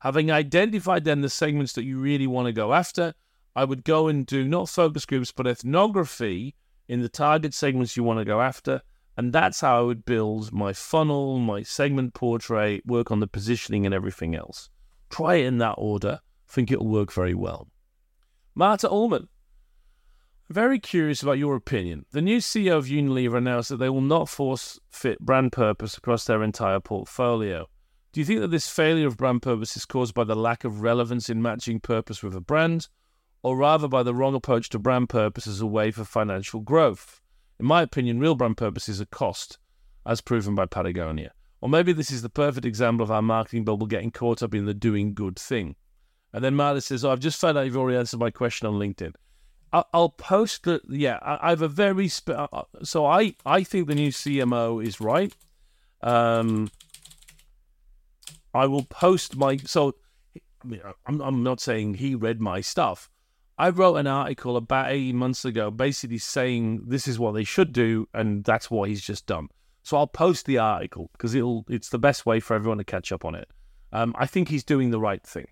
Having identified then the segments that you really want to go after, I would go and do not focus groups but ethnography in the target segments you want to go after and that's how I would build my funnel, my segment portrait, work on the positioning and everything else. Try it in that order. I think it'll work very well. Marta Ullman. Very curious about your opinion. The new CEO of Unilever announced that they will not force fit brand purpose across their entire portfolio. Do you think that this failure of brand purpose is caused by the lack of relevance in matching purpose with a brand, or rather by the wrong approach to brand purpose as a way for financial growth? In my opinion, real brand purpose is a cost, as proven by Patagonia. Or maybe this is the perfect example of our marketing bubble getting caught up in the doing good thing. And then Marta says, oh, I've just found out you've already answered my question on LinkedIn. I'll, post the, yeah, I, have a very, uh, uh, so I, I think the new CMO is right. Um, I will post my, so I'm, I'm not saying he read my stuff, I wrote an article about 18 months ago basically saying this is what they should do, and that's what he's just done. So I'll post the article because it'll it's the best way for everyone to catch up on it. Um, I think he's doing the right thing.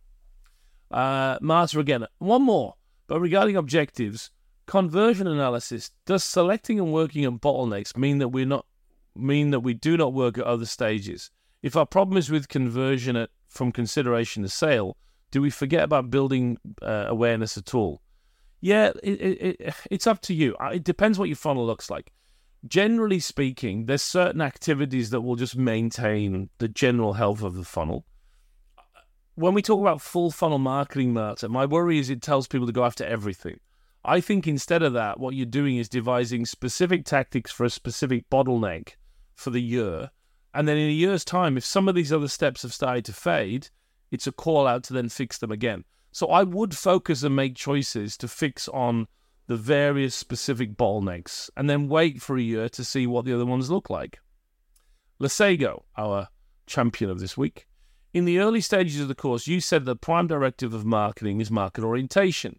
Uh, Marta again, one more. But regarding objectives, conversion analysis, does selecting and working on bottlenecks mean that we're not mean that we do not work at other stages? If our problem is with conversion at, from consideration to sale, do we forget about building uh, awareness at all? Yeah, it, it, it, it's up to you. Uh, it depends what your funnel looks like. Generally speaking, there's certain activities that will just maintain the general health of the funnel. When we talk about full funnel marketing, Marta, my worry is it tells people to go after everything. I think instead of that, what you're doing is devising specific tactics for a specific bottleneck for the year. And then in a year's time, if some of these other steps have started to fade, it's a call out to then fix them again. So I would focus and make choices to fix on the various specific bottlenecks and then wait for a year to see what the other ones look like. Lesego, our champion of this week. In the early stages of the course, you said the prime directive of marketing is market orientation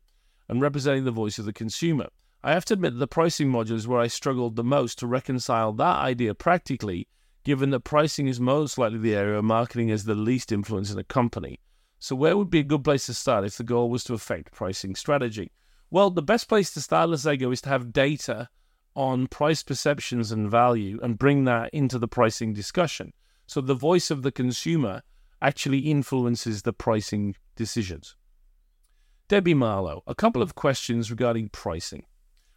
and representing the voice of the consumer. I have to admit the pricing module is where I struggled the most to reconcile that idea practically given that pricing is most likely the area where marketing has the least influence in a company. So, where would be a good place to start if the goal was to affect pricing strategy? Well, the best place to start, Lesego, is to have data on price perceptions and value and bring that into the pricing discussion. So, the voice of the consumer actually influences the pricing decisions. Debbie Marlowe, a couple of questions regarding pricing.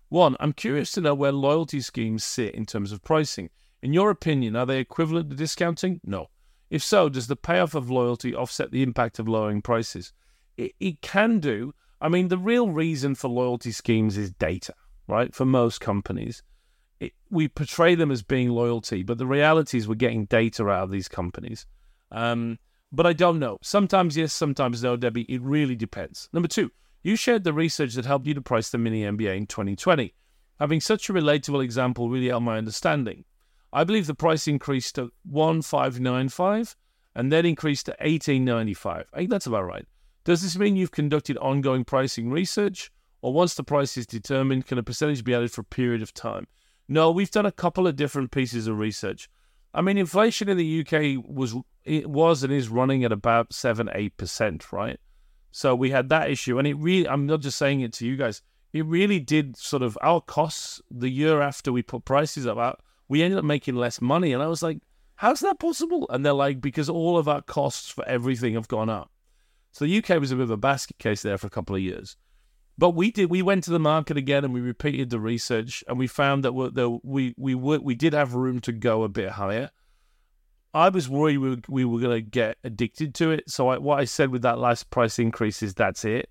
One, I'm curious to know where loyalty schemes sit in terms of pricing. In your opinion, are they equivalent to discounting? No. If so, does the payoff of loyalty offset the impact of lowering prices? It, it can do. I mean, the real reason for loyalty schemes is data, right? For most companies, it, we portray them as being loyalty, but the reality is we're getting data out of these companies. Um, but I don't know. Sometimes yes, sometimes no, Debbie. It really depends. Number two, you shared the research that helped you to price the mini MBA in 2020. Having such a relatable example really helped my understanding. I believe the price increased to 1595 and then increased to 1895. I think that's about right. Does this mean you've conducted ongoing pricing research or once the price is determined can a percentage be added for a period of time? No, we've done a couple of different pieces of research. I mean, inflation in the UK was it was and is running at about seven, eight percent, right? So we had that issue, and it really. I'm not just saying it to you guys. It really did sort of our costs the year after we put prices up we ended up making less money. And I was like, how's that possible? And they're like, because all of our costs for everything have gone up. So the UK was a bit of a basket case there for a couple of years. But we did. We went to the market again and we repeated the research, and we found that we we we we did have room to go a bit higher. I was worried we were, we were going to get addicted to it. So I, what I said with that last price increase is that's it,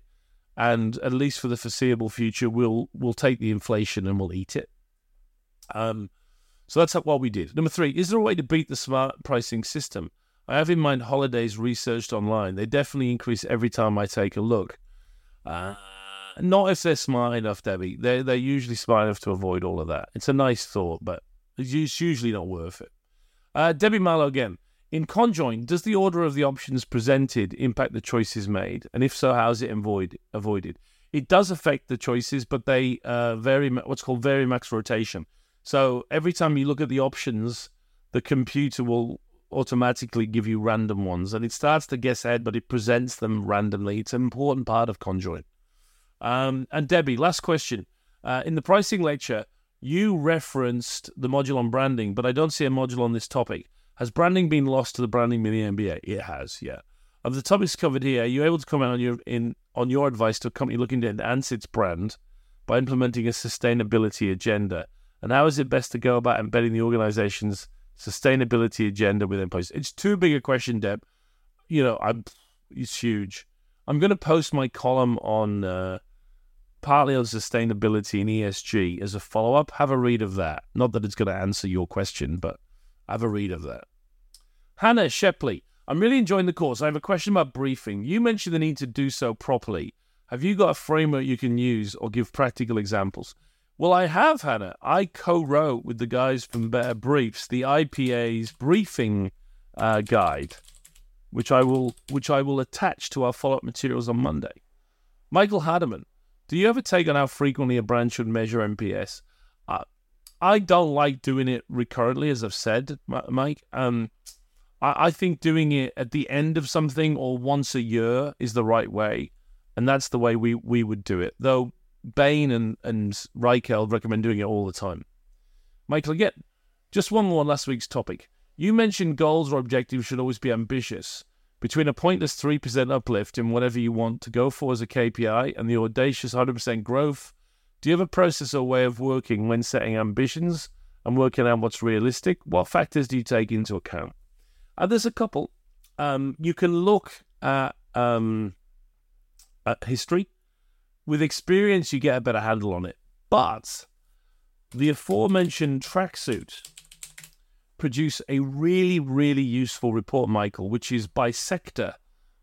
and at least for the foreseeable future, we'll we'll take the inflation and we'll eat it. Um, so that's what we did. Number three, is there a way to beat the smart pricing system? I have in mind holidays researched online. They definitely increase every time I take a look. Uh, not if they're smart enough, Debbie. They're, they're usually smart enough to avoid all of that. It's a nice thought, but it's usually not worth it. Uh, Debbie Mallow again. In conjoint, does the order of the options presented impact the choices made? And if so, how is it avoid, avoided? It does affect the choices, but they uh, vary what's called varimax rotation. So every time you look at the options, the computer will automatically give you random ones, and it starts to guess ahead, but it presents them randomly. It's an important part of conjoint. Um, and Debbie, last question. Uh, in the pricing lecture, you referenced the module on branding, but I don't see a module on this topic. Has branding been lost to the branding mini MBA? It has, yeah. Of the topics covered here, are you able to comment on your in on your advice to a company looking to enhance its brand by implementing a sustainability agenda? And how is it best to go about embedding the organization's sustainability agenda within employees? It's too big a question, Deb. You know, I'm, it's huge. I'm going to post my column on uh, partly on sustainability and ESG as a follow up. Have a read of that. Not that it's going to answer your question, but have a read of that. Hannah Shepley, I'm really enjoying the course. I have a question about briefing. You mentioned the need to do so properly. Have you got a framework you can use or give practical examples? Well, I have, Hannah. I co-wrote with the guys from Better Briefs the IPA's briefing uh, guide, which I will which I will attach to our follow-up materials on Monday. Michael Hardiman, do you ever take on how frequently a brand should measure NPS? Uh, I don't like doing it recurrently, as I've said, Mike. Um, I, I think doing it at the end of something or once a year is the right way, and that's the way we we would do it. Though Bain and, and Reichheld recommend doing it all the time. Michael, again, just one more on last week's topic. You mentioned goals or objectives should always be ambitious. Between a pointless 3% uplift in whatever you want to go for as a KPI and the audacious 100% growth, do you have a process or way of working when setting ambitions and working out what's realistic? What factors do you take into account? Uh, there's a couple. Um, you can look at, um, at history. With experience, you get a better handle on it. But the aforementioned Tracksuit produce a really, really useful report, Michael, which is by sector.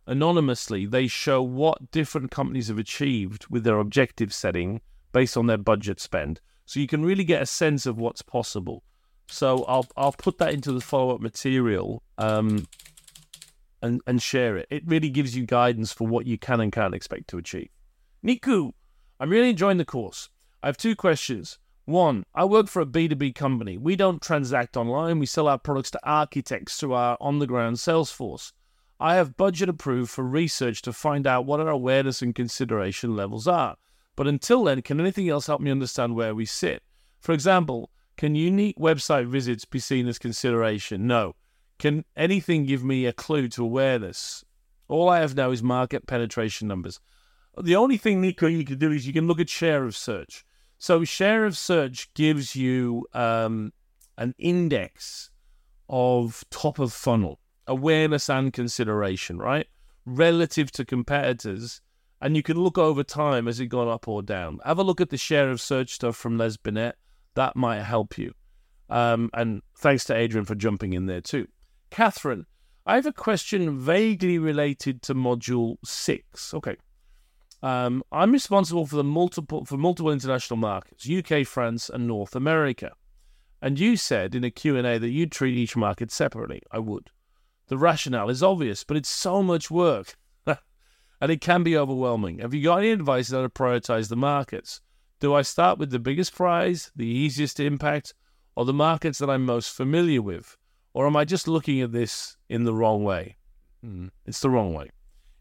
Anonymously, they show what different companies have achieved with their objective setting based on their budget spend. So you can really get a sense of what's possible. So I'll I'll put that into the follow up material um, and and share it. It really gives you guidance for what you can and can't expect to achieve. Niku, I'm really enjoying the course. I have two questions. One, I work for a B2B company. We don't transact online. We sell our products to architects through our on the ground sales force. I have budget approved for research to find out what our awareness and consideration levels are. But until then, can anything else help me understand where we sit? For example, can unique website visits be seen as consideration? No. Can anything give me a clue to awareness? All I have now is market penetration numbers. The only thing, Niku, you can do is you can look at share of search. So share of search gives you um, an index of top of funnel awareness and consideration, right? Relative to competitors. And you can look over time as it gone up or down. Have a look at the share of search stuff from Les Binet. That might help you. Um, and thanks to Adrian for jumping in there too. Catherine, I have a question vaguely related to module six. Okay. Um, I'm responsible for the multiple for multiple international markets, UK, France, and North America. And you said in a Q&A that you'd treat each market separately. I would. The rationale is obvious, but it's so much work. and it can be overwhelming. Have you got any advice on how to prioritize the markets? Do I start with the biggest prize, the easiest impact, or the markets that I'm most familiar with? Or am I just looking at this in the wrong way? Mm, it's the wrong way.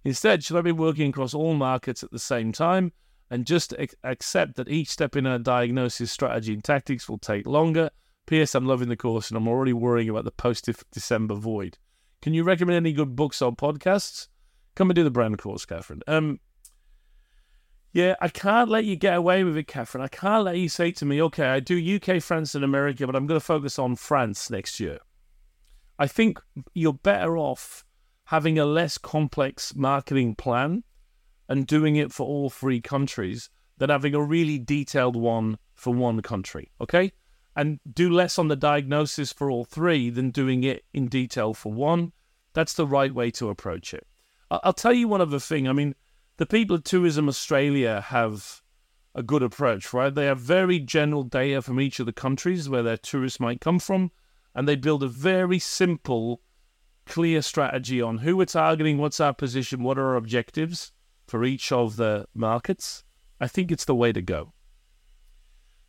Instead, should I be working across all markets at the same time and just ac- accept that each step in our diagnosis, strategy, and tactics will take longer? P.S. I'm loving the course and I'm already worrying about the post December void. Can you recommend any good books or podcasts? Come and do the brand course, Catherine. Um, yeah, I can't let you get away with it, Catherine. I can't let you say to me, okay, I do UK, France, and America, but I'm going to focus on France next year. I think you're better off having a less complex marketing plan and doing it for all three countries than having a really detailed one for one country. Okay? And do less on the diagnosis for all three than doing it in detail for one. That's the right way to approach it. I'll tell you one other thing. I mean, the people at Tourism Australia have a good approach, right? They have very general data from each of the countries where their tourists might come from, and they build a very simple clear strategy on who we're targeting, what's our position, what are our objectives for each of the markets, I think it's the way to go.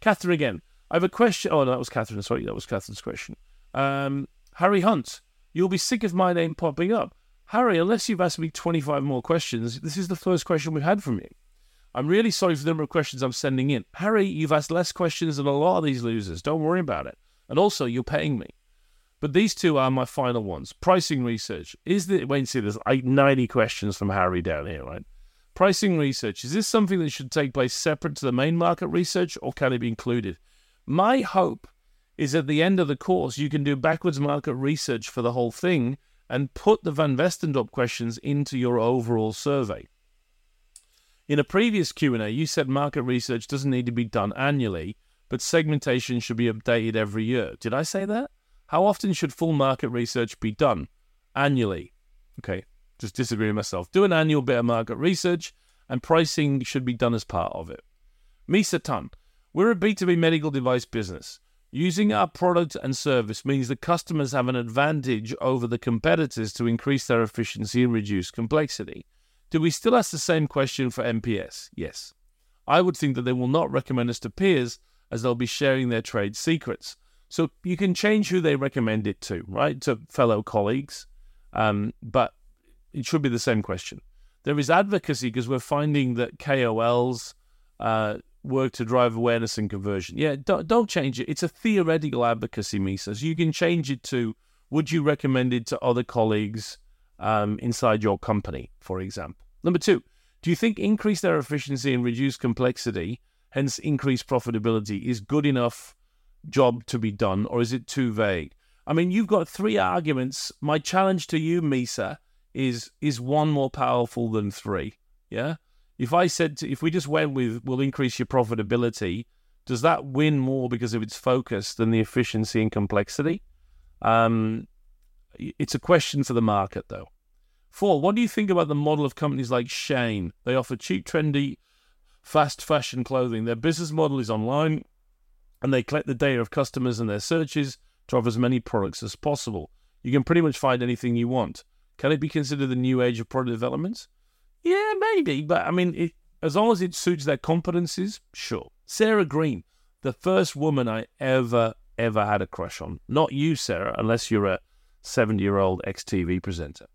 Catherine again. I have a question. Oh, no, that was Catherine. Sorry, that was Catherine's question. Um, Harry Hunt, you'll be sick of my name popping up. Harry, unless you've asked me 25 more questions, this is the first question we've had from you. I'm really sorry for the number of questions I'm sending in. Harry, you've asked less questions than a lot of these losers. Don't worry about it. And also, you're paying me. But these two are my final ones. Pricing research. Is the wait and see there's like 90 questions from Harry down here, right? Pricing research. Is this something that should take place separate to the main market research or can it be included? My hope is at the end of the course you can do backwards market research for the whole thing and put the Van Westendorp questions into your overall survey. In a previous Q&A, you said market research doesn't need to be done annually, but segmentation should be updated every year. Did I say that? How often should full market research be done? Annually. Okay, just disagree with myself. Do an annual bit of market research, and pricing should be done as part of it. Misa Tan. We're a B2B medical device business. Using our product and service means that customers have an advantage over the competitors to increase their efficiency and reduce complexity. Do we still ask the same question for NPS? Yes. I would think that they will not recommend us to peers as they'll be sharing their trade secrets. So you can change who they recommend it to, right? To fellow colleagues. Um, but it should be the same question. There is advocacy because we're finding that KOLs uh, work to drive awareness and conversion. Yeah, don't, don't change it. It's a theoretical advocacy, Misa. So you can change it to Would you recommend it to other colleagues um, inside your company, for example? Number two, do you think increase their efficiency and reduce complexity, hence increase profitability, is good enough job to be done, or is it too vague? I mean, you've got three arguments. My challenge to you, Misa, is is one more powerful than three? Yeah. If I said to, if we just went with we'll increase your profitability, does that win more because of its focus than the efficiency and complexity? Um, it's a question for the market, though. Four, what do you think about the model of companies like Shein? They offer cheap, trendy, fast fashion clothing. Their business model is online, and they collect the data of customers and their searches to offer as many products as possible. You can pretty much find anything you want. Can it be considered the new age of product development? Yeah, maybe, but I mean, it, as long as it suits their competencies, sure. Sarah Green, the first woman I ever, ever had a crush on. Not you, Sarah, unless you're a 70 year old ex TV presenter.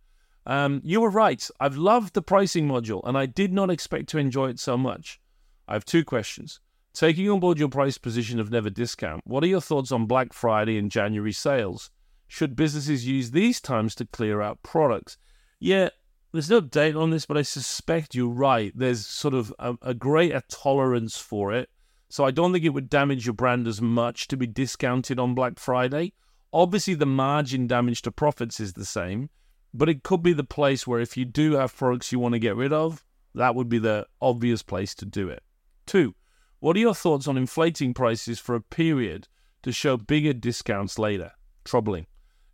Um, you were right. I've loved the pricing module, and I did not expect to enjoy it so much. I have two questions. Taking on board your price position of never discount, what are your thoughts on Black Friday and January sales? Should businesses use these times to clear out products? Yeah, there's no date on this, but I suspect you're right. There's sort of a, a greater tolerance for it. So I don't think it would damage your brand as much to be discounted on Black Friday. Obviously, the margin damage to profits is the same, but it could be the place where if you do have products you want to get rid of, that would be the obvious place to do it. Two, what are your thoughts on inflating prices for a period to show bigger discounts later? Troubling.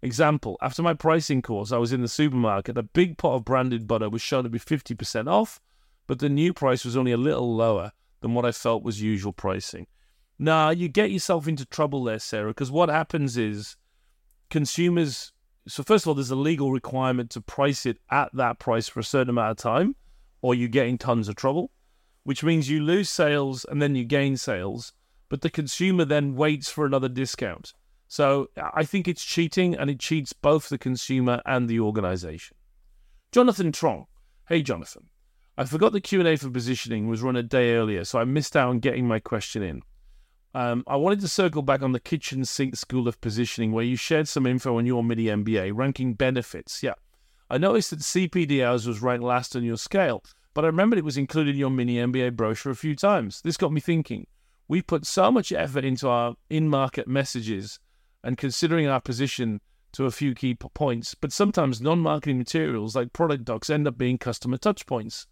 Example, after my pricing course, I was in the supermarket. A big pot of branded butter was shown to be 50% off, but the new price was only a little lower than what I felt was usual pricing. Nah, you get yourself into trouble there, Sarah, because what happens is consumers so first of all, there's a legal requirement to price it at that price for a certain amount of time, or you're getting tons of trouble, which means you lose sales and then you gain sales, but the consumer then waits for another discount. So I think it's cheating and it cheats both the consumer and the organization. Jonathan Trong. Hey Jonathan. I forgot the Q&A for positioning was run a day earlier, so I missed out on getting my question in. Um, I wanted to circle back on the kitchen sink school of positioning where you shared some info on your mini MBA, ranking benefits. Yeah. I noticed that CPD hours was ranked last on your scale, but I remembered it was included in your mini MBA brochure a few times. This got me thinking. We put so much effort into our in market messages and considering our position to a few key points, but sometimes non marketing materials like product docs end up being customer touch points.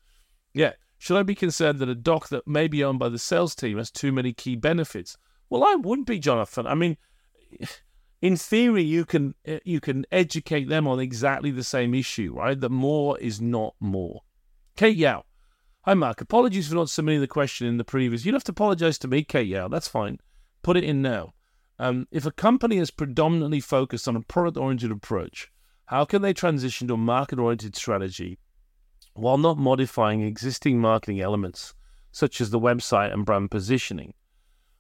Yeah, should I be concerned that a doc that may be owned by the sales team has too many key benefits? Well, I wouldn't be, Jonathan. I mean, in theory, you can eh, you can educate them on exactly the same issue, right? That more is not more. Kate Yao. Hi, Mark. Apologies for not submitting the question in the previous. You don't have to apologize to me, Kate Yao. That's fine. Put it in now. Um, if a company is predominantly focused on a product oriented approach, how can they transition to a market oriented strategy while not modifying existing marketing elements, such as the website and brand positioning.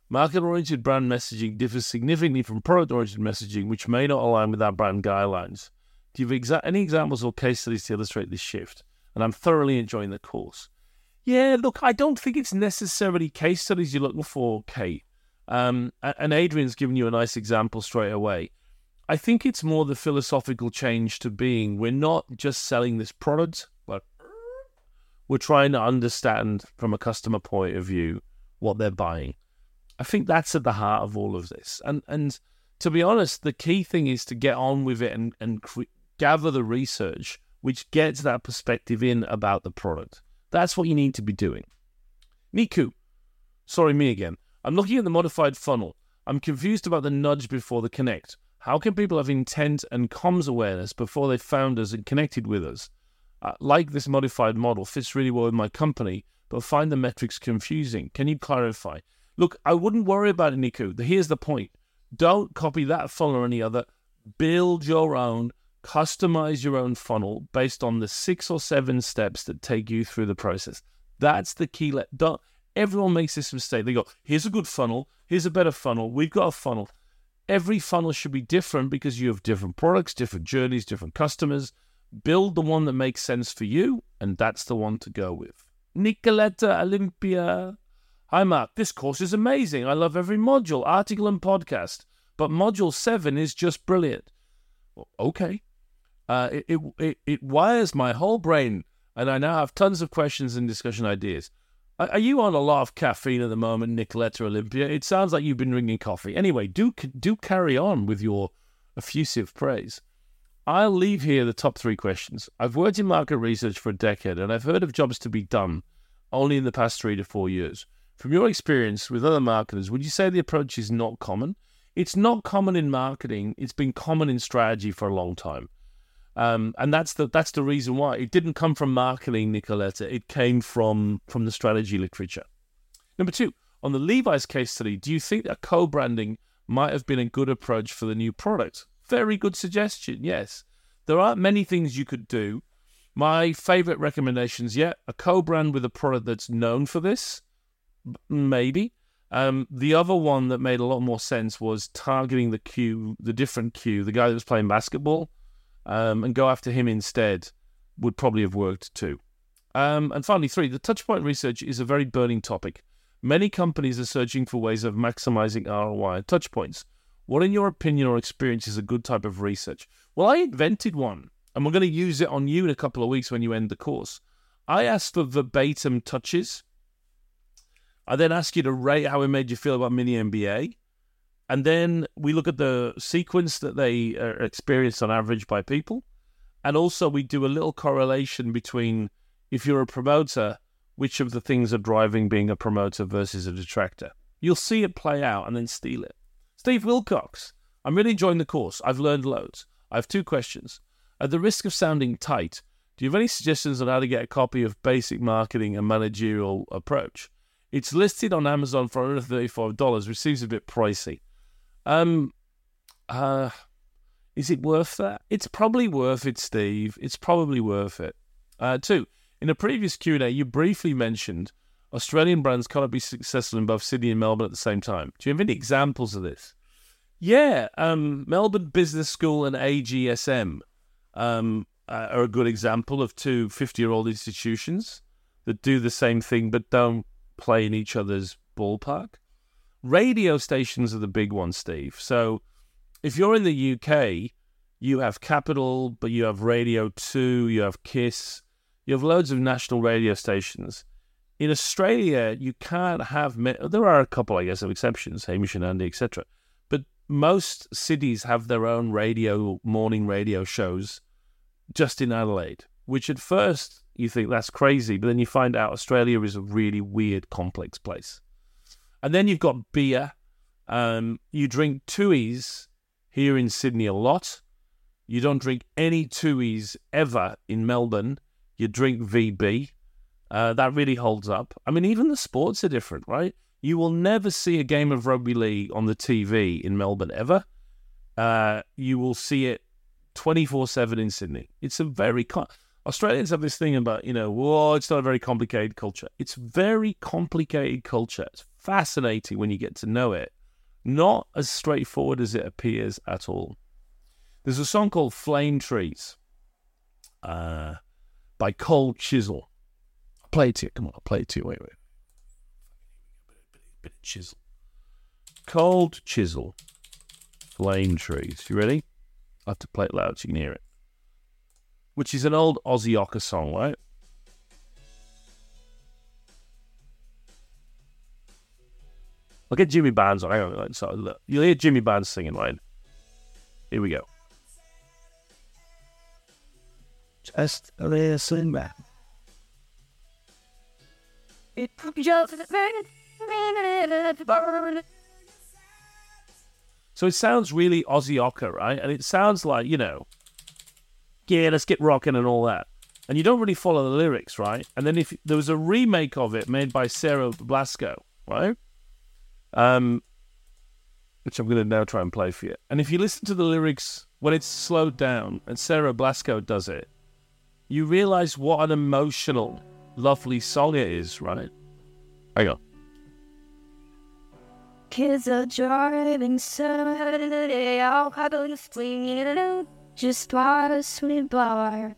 Market oriented brand messaging differs significantly from product oriented messaging, which may not align with our brand guidelines. Do you have exa- any examples or case studies to illustrate this shift? And I'm thoroughly enjoying the course. Yeah, look, I don't think it's necessarily case studies you're looking for, Kate. Um, and Adrian's given you a nice example straight away. I think it's more the philosophical change to being we're not just selling this product, but we're trying to understand from a customer point of view what they're buying. I think that's at the heart of all of this. And and to be honest, the key thing is to get on with it and and cre- gather the research which gets that perspective in about the product. That's what you need to be doing. Niku, sorry, me again. I'm looking at the modified funnel. I'm confused about the nudge before the connect. How can people have intent and comms awareness before they found us and connected with us? uh, like this modified model, fits really well with my company, but find the metrics confusing. Can you clarify? Look, I wouldn't worry about it, Niku. Here's the point. Don't copy that funnel or any other. Build your own, customize your own funnel based on the six or seven steps that take you through the process. That's the key. Let don't everyone makes this mistake. They go, here's a good funnel, here's a better funnel, we've got a funnel. Every funnel should be different because you have different products, different journeys, different customers build the one that makes sense for you, and that's the one to go with. Nicoletta Olympia. Hi, Mark. This course is amazing. I love every module, article, and podcast. But module 7 is just brilliant. Okay. Uh, it, it, it, it wires my whole brain, and I now have tons of questions and discussion ideas. Are, you on a lot of caffeine at the moment, Nicoletta Olympia? It sounds like you've been drinking coffee. Anyway, do do carry on with your effusive praise. I'll leave here the top three questions. I've worked in market research for a decade, and I've heard of jobs to be done only in the past three to four years. From your experience with other marketers, would you say the approach is not common? It's not common in marketing. It's been common in strategy for a long time. Um, and that's the that's the reason why it didn't come from marketing, Nicoletta. It came from from the strategy literature. Number two, on the Levi's case study, do you think that co-branding might have been a good approach for the new product? Very good suggestion. Yes, there aren't many things you could do. My favorite recommendations, yeah, a co-brand with a product that's known for this, maybe. Um, the other one that made a lot more sense was targeting the Q, the different Q, the guy that was playing basketball um, and go after him instead would probably have worked too. Um, and finally, three, the touchpoint research is a very burning topic. Many companies are searching for ways of maximizing ROI at touchpoints. What, in your opinion or experience, is a good type of research? Well, I invented one, and we're going to use it on you in a couple of weeks when you end the course. I asked for verbatim touches. I then ask you to rate how it made you feel about mini MBA. And then we look at the sequence that they uh, are experienced on average by people. And also, we do a little correlation between if you're a promoter, which of the things are driving being a promoter versus a detractor. You'll see it play out and then steal it. Steve Wilcox, I'm really enjoying the course. I've learned loads. I have two questions. At the risk of sounding tight, do you have any suggestions on how to get a copy of Basic Marketing and Managerial Approach? It's listed on Amazon for $135, which seems a bit pricey. Um, uh, is it worth that? It's probably worth it, Steve. It's probably worth it. Uh, two, in a previous Q&A, you briefly mentioned Australian brands cannot be successful in both Sydney and Melbourne at the same time. Do you have any examples of this? Yeah, um, Melbourne Business School and AGSM um, uh, are a good example of two 50-year-old institutions that do the same thing but don't play in each other's ballpark radio stations are the big ones, Steve. So if you're in the UK, you have Capital, but you have Radio 2, you have KISS, you have loads of national radio stations. In Australia, you can't have, there are a couple, I guess, of exceptions, Hamish and Andy, etc. But most cities have their own radio, morning radio shows just in Adelaide, which at first you think that's crazy, but then you find out Australia is a really weird, complex place. And then you've got beer. Um, you drink Tooheys here in Sydney a lot. You don't drink any Tooheys ever in Melbourne. You drink VB. Uh, that really holds up. I mean, even the sports are different, right? You will never see a game of rugby league on the TV in Melbourne ever. Uh, you will see it 24 7 in Sydney. It's a very. Australians have this thing about, you know, whoa, it's not a very complicated culture. It's very complicated culture. It's fascinating when you get to know it. Not as straightforward as it appears at all. There's a song called Flame Trees uh, by Cold Chisel. I'll play it to you. Come on, I'll play it to you. Wait, wait. Bit of chisel. Cold Chisel. Flame Trees. You ready? I have to play it loud so you can hear it which is an old Aussie Ocker song, right? I'll get Jimmy Barnes on. Hang on. So look, you'll hear Jimmy Barnes singing, right? Here we go. Just listen back. It just so it sounds really Aussie Ocker, right? And it sounds like, you know, yeah, let's get rocking and all that. And you don't really follow the lyrics, right? And then if there was a remake of it made by Sarah Blasko, right? Um, which I'm going to now try and play for you. And if you listen to the lyrics when it's slowed down and Sarah Blasko does it, you realize what an emotional, lovely song it is, right? Hang on. Kids are driving Saturday, I'll have a just pass me by.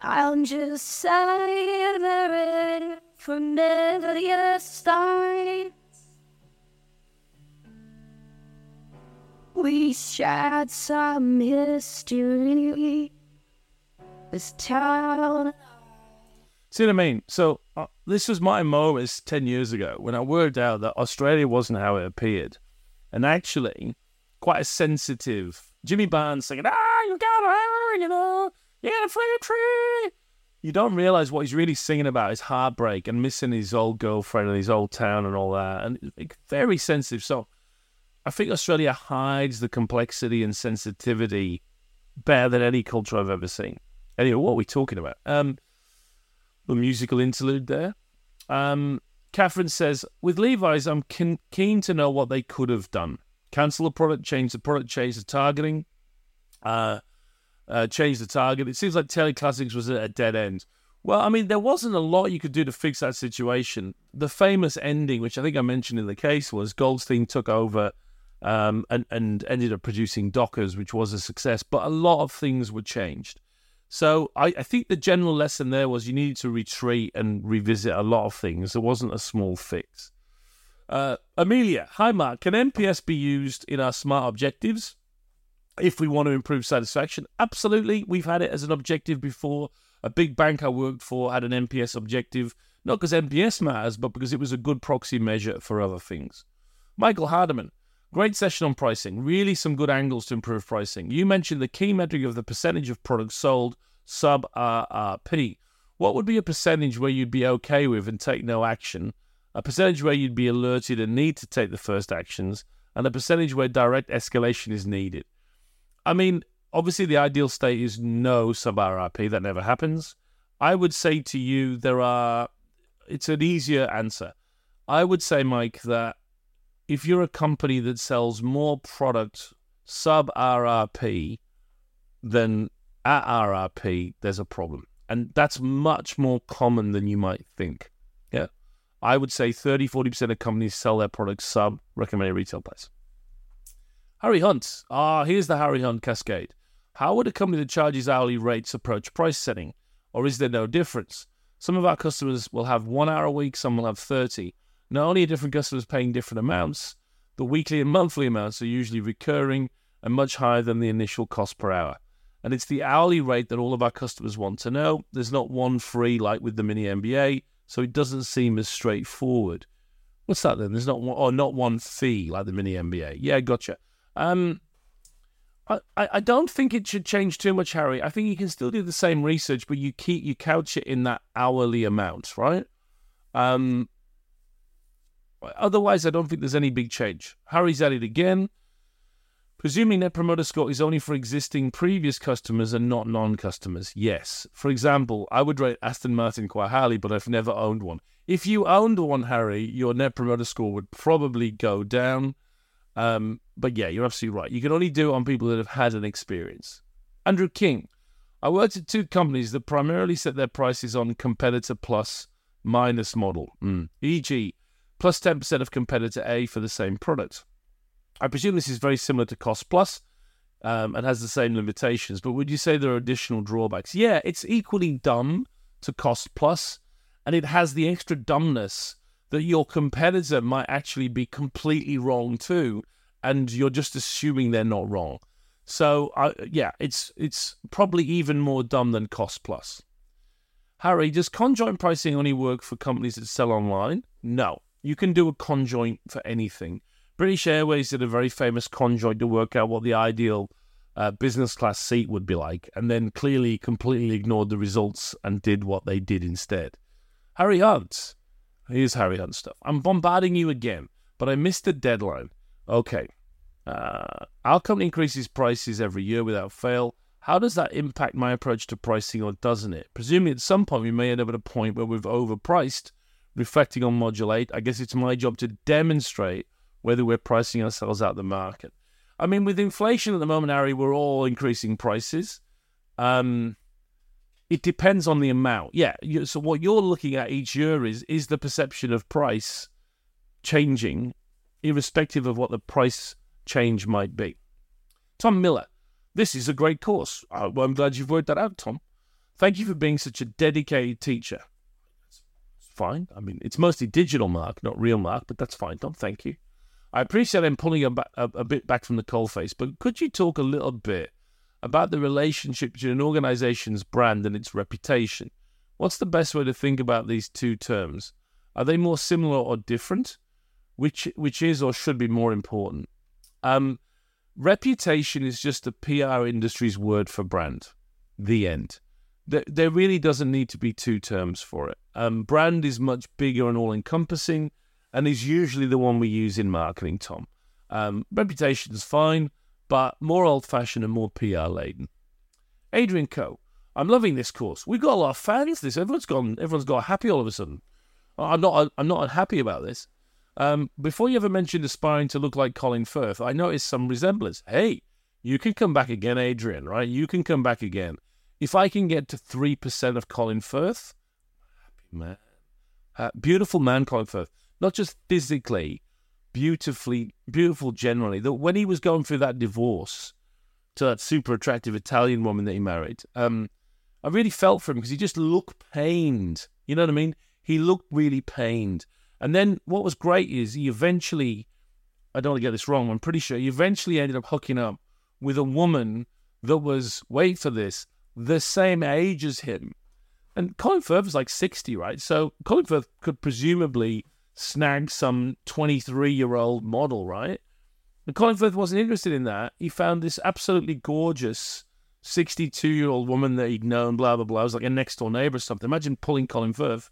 I'm just savoring from every start. we shared some history. This town. See what I mean? So uh, this was my moment 10 years ago when I worked out that Australia wasn't how it appeared. And actually, quite a sensitive Jimmy Barnes singing, ah, you got a, hammer, you know, you got a fruit tree. You don't realize what he's really singing about is heartbreak and missing his old girlfriend and his old town and all that. And it's very sensitive. So I think Australia hides the complexity and sensitivity better than any culture I've ever seen. Anyway, what are we talking about? Um, the musical interlude there. Um, Catherine says, with Levi's, I'm keen to know what they could have done. Cancel the product, change the product, change the targeting, uh, uh, change the target. It seems like Tailored Classics was at a dead end. Well, I mean, there wasn't a lot you could do to fix that situation. The famous ending, which I think I mentioned in the case, was Goldstein took over um, and, and ended up producing Dockers, which was a success, but a lot of things were changed. So I, I, think the general lesson there was you needed to retreat and revisit a lot of things. It wasn't a small fix. Uh, Amelia, hi Mark. Can NPS be used in our smart objectives if we want to improve satisfaction? Absolutely. We've had it as an objective before. A big bank I worked for had an NPS objective, not because NPS matters, but because it was a good proxy measure for other things. Michael Hardeman, Great session on pricing. Really some good angles to improve pricing. You mentioned the key metric of the percentage of products sold sub RRP. What would be a percentage where you'd be okay with and take no action? A percentage where you'd be alerted and need to take the first actions, and a percentage where direct escalation is needed. I mean, obviously the ideal state is no sub RRP. That never happens. I would say to you, there are. It's an easier answer. I would say, Mike, that if you're a company that sells more product sub RRP than at RRP, there's a problem. And that's much more common than you might think. I would say 30, 40% of companies sell their products sub recommended retail price. Harry Hunt. Ah, here's the Harry Hunt cascade. How would a company that charges hourly rates approach price setting? Or is there no difference? Some of our customers will have one hour a week, some will have 30. Not only are different customers paying different amounts, the weekly and monthly amounts are usually recurring and much higher than the initial cost per hour. And it's the hourly rate that all of our customers want to know. There's not one free like with the mini MBA, so it doesn't seem as straightforward. What's that then? There's not one, or not one fee like the mini MBA. Yeah, gotcha. Um, I, I don't think it should change too much, Harry. I think you can still do the same research, but you keep you couch it in that hourly amount, right? Um, Otherwise, I don't think there's any big change. Harry's at it again. Presuming Net Promoter Score is only for existing previous customers and not non customers. Yes. For example, I would rate Aston Martin quite highly, but I've never owned one. If you owned one, Harry, your Net Promoter Score would probably go down. Um, but yeah, you're absolutely right. You can only do it on people that have had an experience. Andrew King. I worked at two companies that primarily set their prices on competitor plus minus model, mm. e.g., plus 10% of competitor A for the same product. I presume this is very similar to Cost Plus um, and has the same limitations, but would you say there are additional drawbacks? Yeah, it's equally dumb to Cost Plus, and it has the extra dumbness that your competitor might actually be completely wrong too, and you're just assuming they're not wrong. So, uh, yeah, it's it's probably even more dumb than Cost Plus. Harry, does conjoint pricing only work for companies that sell online? No. You can do a conjoint for anything. British Airways did a very famous conjoint to work out what the ideal uh, business class seat would be like, and then clearly completely ignored the results and did what they did instead. Harry Hunt. Here's Harry Hunt stuff. I'm bombarding you again, but I missed the deadline. Okay. Uh, our company increases prices every year without fail. How does that impact my approach to pricing, or doesn't it? Presumably, at some point, we may end up at a point where we've overpriced reflecting on modulate. I guess it's my job to demonstrate whether we're pricing ourselves out of the market. I mean, with inflation at the moment, Ari, we're all increasing prices. Um, it depends on the amount. Yeah. So what you're looking at each year is is the perception of price changing, irrespective of what the price change might be. Tom Miller, this is a great course. I'm glad you've worked that out, Tom. Thank you for being such a dedicated teacher It's fine. I mean, it's mostly digital mark, not real mark, but that's fine, Tom. Thank you. I appreciate I'm pulling a, a, a bit back from the coalface, but could you talk a little bit about the relationship between an organization's brand and its reputation? What's the best way to think about these two terms? Are they more similar or different? Which which is or should be more important? Um, reputation is just the PR industry's word for brand. The end. There, there really doesn't need to be two terms for it. Um, brand is much bigger and all encompassing, and is usually the one we use in marketing, Tom. Um, reputation is fine, but more old fashioned and more PR laden. Adrian Coe, I'm loving this course. We've got a lot of fans. This everyone's gone. Everyone's got happy all of a sudden. I'm not. I'm not unhappy about this. Um, before you ever mentioned aspiring to look like Colin Firth, I noticed some resemblance. Hey, you can come back again, Adrian. Right? You can come back again. If I can get to three percent of Colin Firth, happy man, uh, beautiful man, Colin Firth. Not just physically, beautifully, beautiful generally. That when he was going through that divorce to that super attractive Italian woman that he married, um, I really felt for him because he just looked pained. You know what I mean? He looked really pained. And then what was great is he eventually, I don't want to get this wrong, I'm pretty sure he eventually ended up hooking up with a woman that was, wait for this, the same age as him. And Colin Firth was like 60, right? So Colin Firth could presumably snag some 23 year old model, right? And Colin Firth wasn't interested in that. He found this absolutely gorgeous 62 year old woman that he'd known, blah, blah, blah. It was like a next door neighbor or something. Imagine pulling Colin Firth.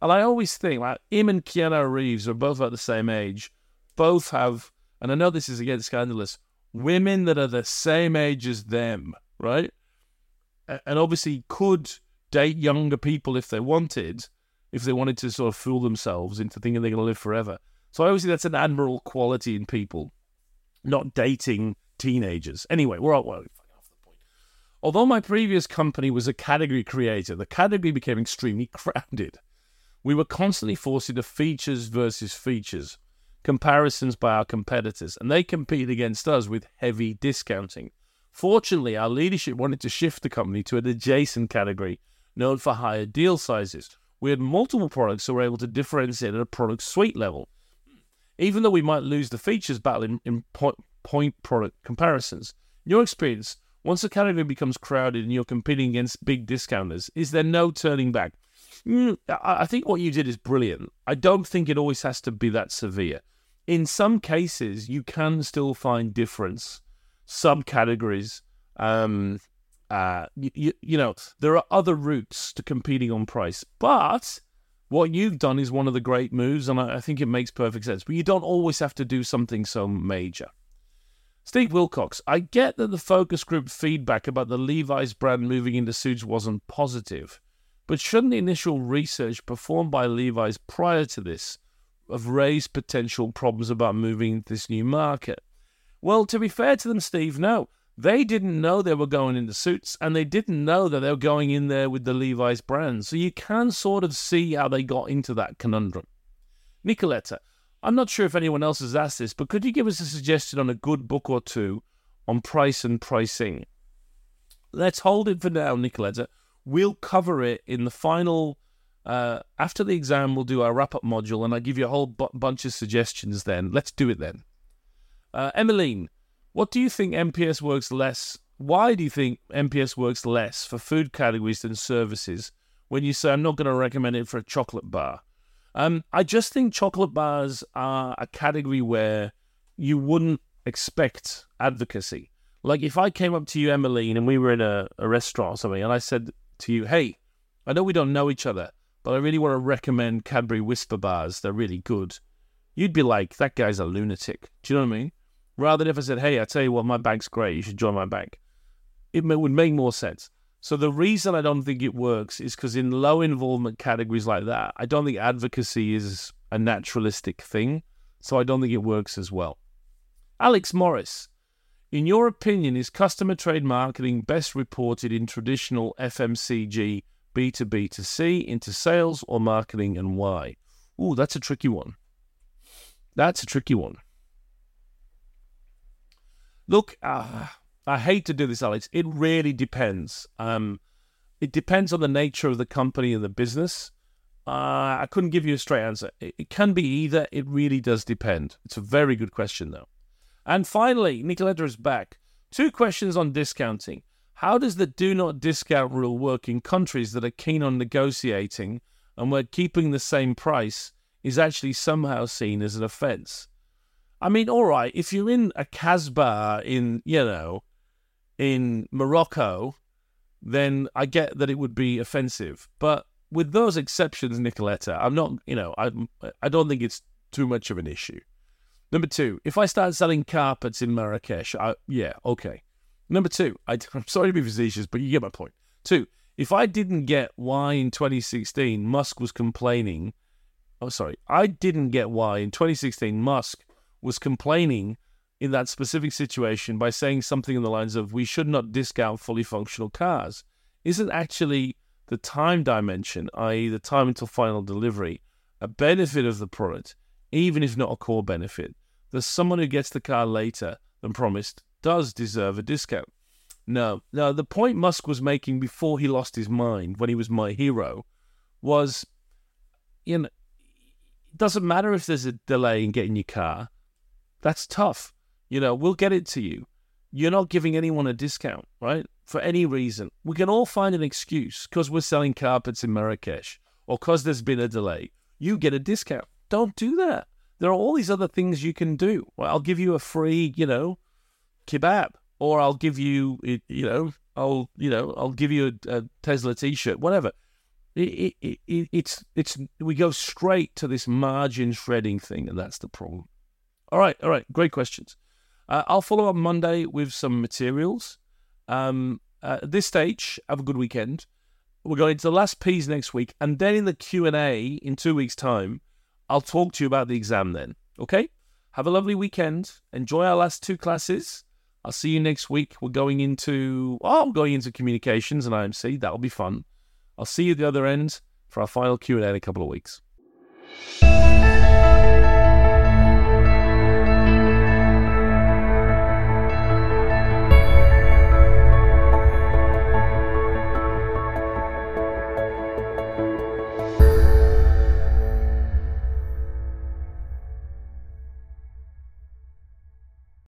And I always think, like, him and Keanu Reeves are both about the same age. Both have, and I know this is again scandalous, women that are the same age as them, right? And obviously could date younger people if they wanted, if they wanted to sort of fool themselves into thinking they're going to live forever. So think that's an admirable quality in people, not dating teenagers. Anyway, we're all, well, Although my previous company was a category creator, the category became extremely crowded. We were constantly forced into features versus features, comparisons by our competitors, and they competed against us with heavy discounting. Fortunately, our leadership wanted to shift the company to an adjacent category known for higher deal sizes. We had multiple products, we were able to differentiate at a product suite level. Even though we might lose the features battle in, in point, point product comparisons, in your experience, once the category becomes crowded and you're competing against big discounters, is there no turning back? Mm, I think what you did is brilliant. I don't think it always has to be that severe. In some cases, you can still find difference subcategories. Um, uh, you, you know, there are other routes to competing on price, but what you've done is one of the great moves, and I, I think it makes perfect sense. But you don't always have to do something so major. Steve Wilcox, I get that the focus group feedback about the Levi's brand moving into suits wasn't positive, but shouldn't the initial research performed by Levi's prior to this have raised potential problems about moving into this new market? Well, to be fair to them, Steve, no. They didn't know they were going into suits and they didn't know that they were going in there with the Levi's brand. So you can sort of see how they got into that conundrum. Nicoletta, I'm not sure if anyone else has asked this, but could you give us a suggestion on a good book or two on price and pricing? Let's hold it for now, Nicoletta. We'll cover it in the final. Uh, after the exam, we'll do our wrap up module, and I'll give you a whole bu- bunch of suggestions then. Let's do it then. Uh, Emmeline, what do you think NPS works less? Why do you think NPS works less for food categories than services when you say I'm not going to recommend it for a chocolate bar? Um, I just think chocolate bars are a category where you wouldn't expect advocacy. Like if I came up to you, Emmeline, and we were in a, a restaurant or something, and I said to you, "Hey, I know we don't know each other, but I really want to recommend Cadbury Wispa bars. They're really good." You'd be like, "That guy's a lunatic." Do you know what I mean? Rather than if I said, "Hey, I tell you what, my bank's great. You should join my bank," it would make more sense. So the reason I don't think it works is because in low involvement categories like that, I don't think advocacy is a naturalistic thing. So I don't think it works as well. Alex Morris, in your opinion, is customer trade marketing best reported in traditional FMCG B2B to C into sales or marketing and why? Ooh, that's a tricky one. That's a tricky one. Look, uh, I hate to do this, Alex. It really depends. Um, it depends on the nature of the company and the business. Uh, I couldn't give you a straight answer. It, it can be either. It really does depend. It's a very good question, though. And finally, Nicoletta is back. Two questions on discounting. How does the do not discount rule work in countries that are keen on negotiating and where keeping the same price is actually somehow seen as an offence? I mean, all right, if you're in a Casbah in, you know, in Morocco, then I get that it would be offensive. But with those exceptions, Nicoletta, I'm not, you know, I I don't think it's too much of an issue. Number two, if I start selling carpets in Marrakesh, I, yeah, okay. Number two, I, I'm sorry to be facetious, but you get my point. Two, if I didn't get why in 2016 Musk was complaining, oh, sorry, I didn't get why in 2016 Musk was complaining in that specific situation by saying something in the lines of, we should not discount fully functional cars. Isn't actually the time dimension, i.e., the time until final delivery, a benefit of the product, even if not a core benefit. that someone who gets the car later than promised does deserve a discount. No, no, the point Musk was making before he lost his mind, when he was my hero, was, you know, it doesn't matter if there's a delay in getting your car. That's tough. You know, we'll get it to you. You're not giving anyone a discount, right? For any reason. We can all find an excuse because we're selling carpets in Marrakesh or because there's been a delay. You get a discount. Don't do that. There are all these other things you can do. Well, I'll give you a free, you know, kebab, or I'll give you, you know, I'll, you know, I'll give you a, a Tesla T-shirt, whatever. It, it, it, it's, it's, we go straight to this margin shredding thing, and that's the problem. All right, all right, great questions. Uh, I'll follow up Monday with some materials. Um, uh, at this stage, have a good weekend. We're going to the last P's next week, and then in the Q and A in two weeks' time, I'll talk to you about the exam. Then, okay? Have a lovely weekend. Enjoy our last two classes. I'll see you next week. We're going into oh, I'm going into communications and IMC. That'll be fun. I'll see you at the other end for our final Q and A in a couple of weeks.